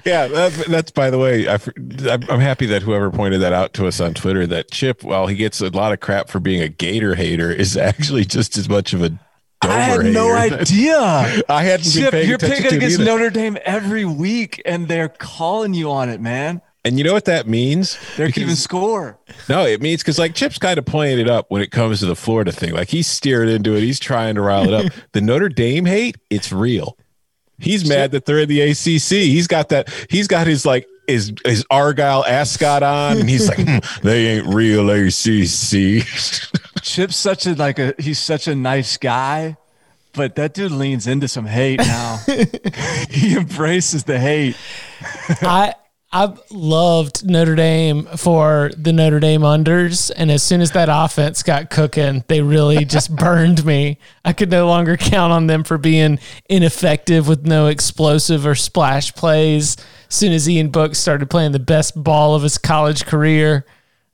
Yeah, that, that's by the way. I, I'm I'm happy that whoever pointed that out to us on Twitter that Chip, while he gets a lot of crap for being a Gator hater, is actually just as much of a. I had no hater. idea. I hadn't Chip, paying you're picking against either. Notre Dame every week, and they're calling you on it, man. And you know what that means? They're Because- keeping score. No, it means because like Chip's kind of playing it up when it comes to the Florida thing. Like he's steering into it. He's trying to rile it up. the Notre Dame hate, it's real. He's mad that they're in the ACC. He's got that. He's got his like his his Argyle ascot on, and he's like, "Hmm, they ain't real ACC. Chip's such a like a he's such a nice guy, but that dude leans into some hate now. he embraces the hate. I I've loved Notre Dame for the Notre Dame unders, and as soon as that offense got cooking, they really just burned me. I could no longer count on them for being ineffective with no explosive or splash plays. As soon as Ian Book started playing the best ball of his college career,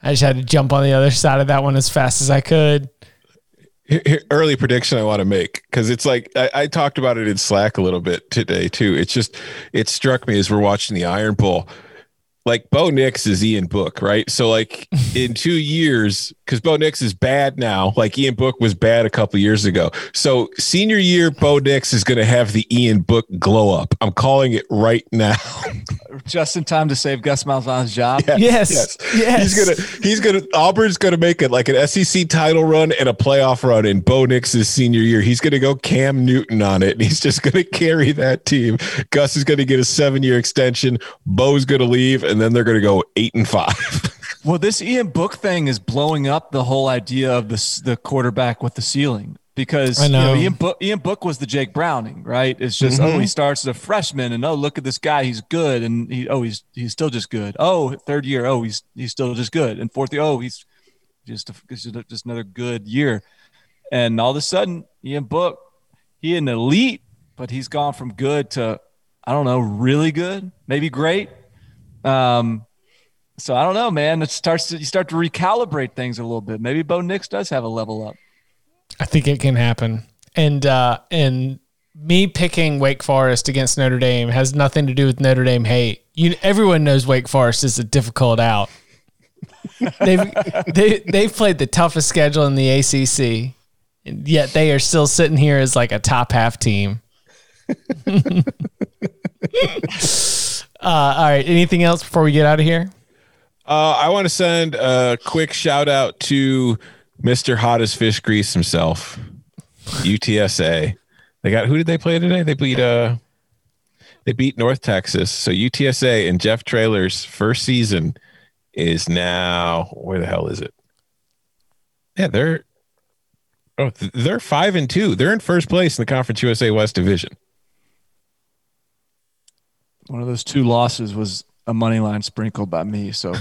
I just had to jump on the other side of that one as fast as I could. Early prediction I want to make because it's like I, I talked about it in Slack a little bit today too. It's just it struck me as we're watching the Iron Bowl. Like Bo Nix is Ian Book, right? So like in two years, because Bo Nix is bad now, like Ian Book was bad a couple years ago. So senior year, Bo Nix is going to have the Ian Book glow up. I'm calling it right now. Just in time to save Gus Malzahn's job. Yes, yes. He's gonna he's gonna Auburn's gonna make it like an SEC title run and a playoff run in Bo Nix's senior year. He's gonna go Cam Newton on it, and he's just gonna carry that team. Gus is gonna get a seven year extension. Bo's gonna leave, and then they're gonna go eight and five. Well, this Ian Book thing is blowing up the whole idea of this the quarterback with the ceiling. because I you know, know. Ian, Book, Ian Book was the Jake Browning, right? It's just oh he mm-hmm. starts as a freshman and oh look at this guy he's good and he oh he's he's still just good. Oh third year oh he's he's still just good and fourth year oh he's just a, just, just another good year. And all of a sudden Ian Book he an elite, but he's gone from good to I don't know really good, maybe great. Um, so I don't know, man. It starts to you start to recalibrate things a little bit. Maybe Bo Nix does have a level up. I think it can happen. And uh and me picking Wake Forest against Notre Dame has nothing to do with Notre Dame hate. You everyone knows Wake Forest is a difficult out. they've they they've played the toughest schedule in the ACC, and yet they are still sitting here as like a top half team. uh, all right. Anything else before we get out of here? Uh, I want to send a quick shout out to Mr. Hottest Fish Grease himself, UTSA. They got who did they play today? They beat uh they beat North Texas. So UTSA and Jeff Traylor's first season is now where the hell is it? Yeah, they're oh they're five and two. They're in first place in the Conference USA West Division. One of those two losses was a money line sprinkled by me. So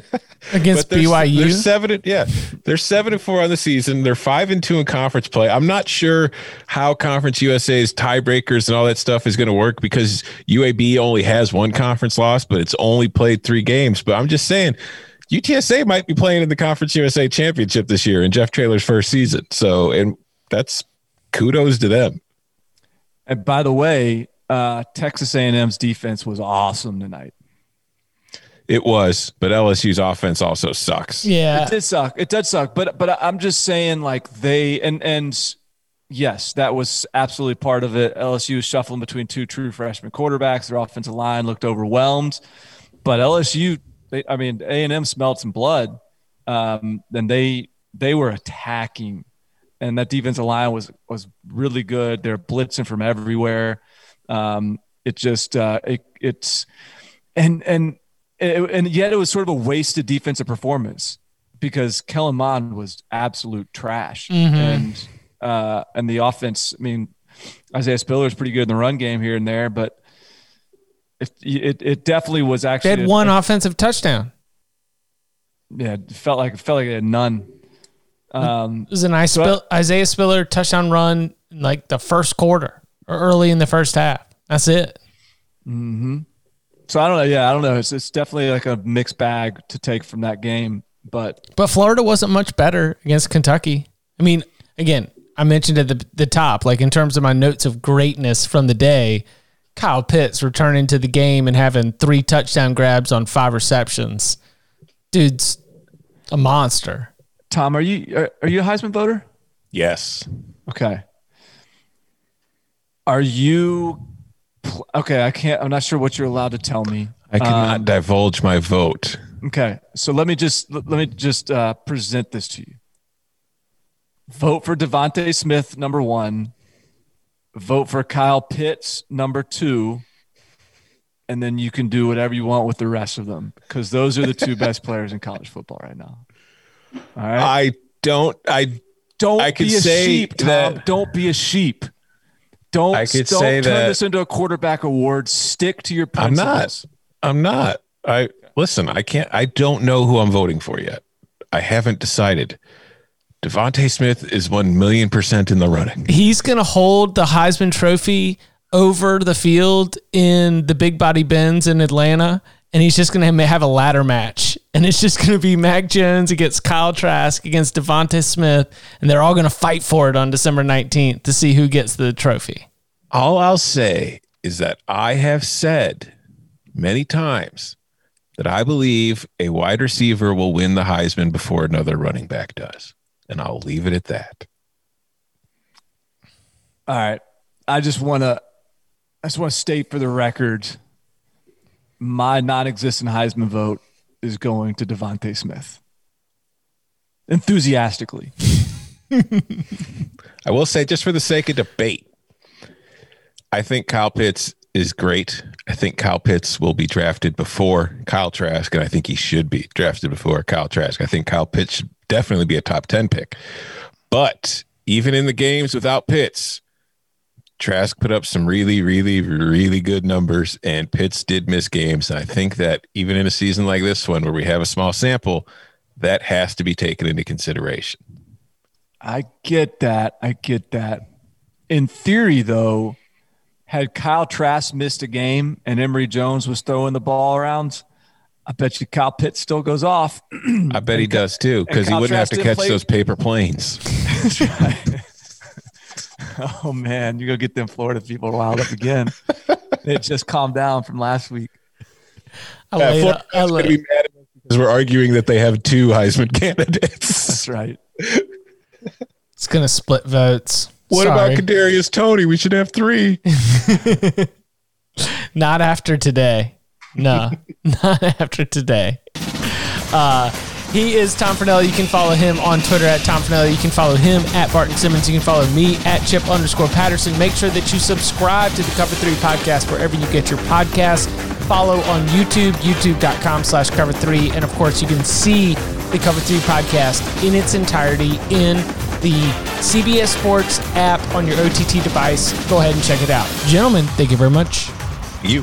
Against they're, BYU? They're seven. And, yeah, they're seven and four on the season. They're five and two in conference play. I'm not sure how Conference USA's tiebreakers and all that stuff is going to work because UAB only has one conference loss, but it's only played three games. But I'm just saying. UTSA might be playing in the Conference USA Championship this year in Jeff Traylor's first season. So, and that's kudos to them. and by the way, uh, Texas A&M's defense was awesome tonight. It was, but LSU's offense also sucks. yeah. It did suck. It did suck. But but I'm just saying, like they and and yes, that was absolutely part of it. LSU was shuffling between two true freshman quarterbacks. Their offensive line looked overwhelmed, but LSU, they, I mean, A and M smelled some blood. Um, and they they were attacking, and that defensive line was was really good. They're blitzing from everywhere. Um, it just uh, it, it's and and and yet it was sort of a wasted defensive performance because Kellen Mond was absolute trash, and uh, and the offense. I mean, Isaiah Spiller is pretty good in the run game here and there, but it it, it definitely was They actually had one offensive touchdown. Yeah, it felt like it felt like they had none. Um, It was an Isaiah, Spill, Isaiah Spiller touchdown run in like the first quarter or early in the first half. That's it. Hmm. so I don't know. Yeah, I don't know. It's it's definitely like a mixed bag to take from that game, but But Florida wasn't much better against Kentucky. I mean, again, I mentioned at the the top, like in terms of my notes of greatness from the day, Kyle Pitts returning to the game and having three touchdown grabs on five receptions. Dude's a monster. Tom, are you are, are you a Heisman voter? Yes. Okay. Are you okay? I can't. I'm not sure what you're allowed to tell me. I cannot divulge my vote. Okay, so let me just let me just uh, present this to you. Vote for DeVonta Smith number one. Vote for Kyle Pitts number two, and then you can do whatever you want with the rest of them because those are the two best players in college football right now. All right. I don't. I Don't I be a say sheep, Tom. that- Don't be a sheep. Don't, I could don't say turn that- this into a quarterback award. Stick to your I'm not. I'm not. I listen. I can't. I don't know who I'm voting for yet. I haven't decided. DeVonta Smith is one million percent in the running. He's going to hold the Heisman Trophy over the field in the Big Body Benz in Atlanta, and he's just going to have a ladder match. And it's just going to be Mac Jones against Kyle Trask against DeVonta Smith, and they're all going to fight for it on December 19th to see who gets the trophy. All I'll say is that I have said many times that I believe a wide receiver will win the Heisman before another running back does, and I'll leave it at that. All right. I just want to. I just want to state for the record, my non-existent Heisman vote is going to DeVonta Smith. Enthusiastically. I will say, just for the sake of debate, I think Kyle Pitts is great. I think Kyle Pitts will be drafted before Kyle Trask, and I think he should be drafted before Kyle Trask. I think Kyle Pitts should definitely be a top 10 pick. But even in the games without Pitts, Trask put up some really, really, really good numbers, and Pitts did miss games. And I think that even in a season like this one, where we have a small sample, that has to be taken into consideration. I get that. I get that. In theory, though, had Kyle Trask missed a game and Emory Jones was throwing the ball around, I bet you Kyle Pitts still goes off. I bet he does too, because he wouldn't have to catch play- those paper planes. oh man, you're gonna get them Florida people riled up again. it just calmed down from last week. I Yeah, laid, Florida's I gonna be mad at us because we're arguing that they have two Heisman candidates. That's right. it's gonna split votes. What Sorry. about Kadarius Toney? We should have three. Not after today. No, not after today. Uh, he is Tom Fornelli. You can follow him on Twitter at Tom Fornelli. You can follow him at Barton Simmons. You can follow me at Chip underscore Patterson. Make sure that you subscribe to the Cover 3 podcast wherever you get your podcasts. Follow on YouTube, youtube.com slash cover 3. And of course, you can see the Cover 3 podcast in its entirety in the CBS Sports app on your OTT device. Go ahead and check it out. Gentlemen, thank you very much. You.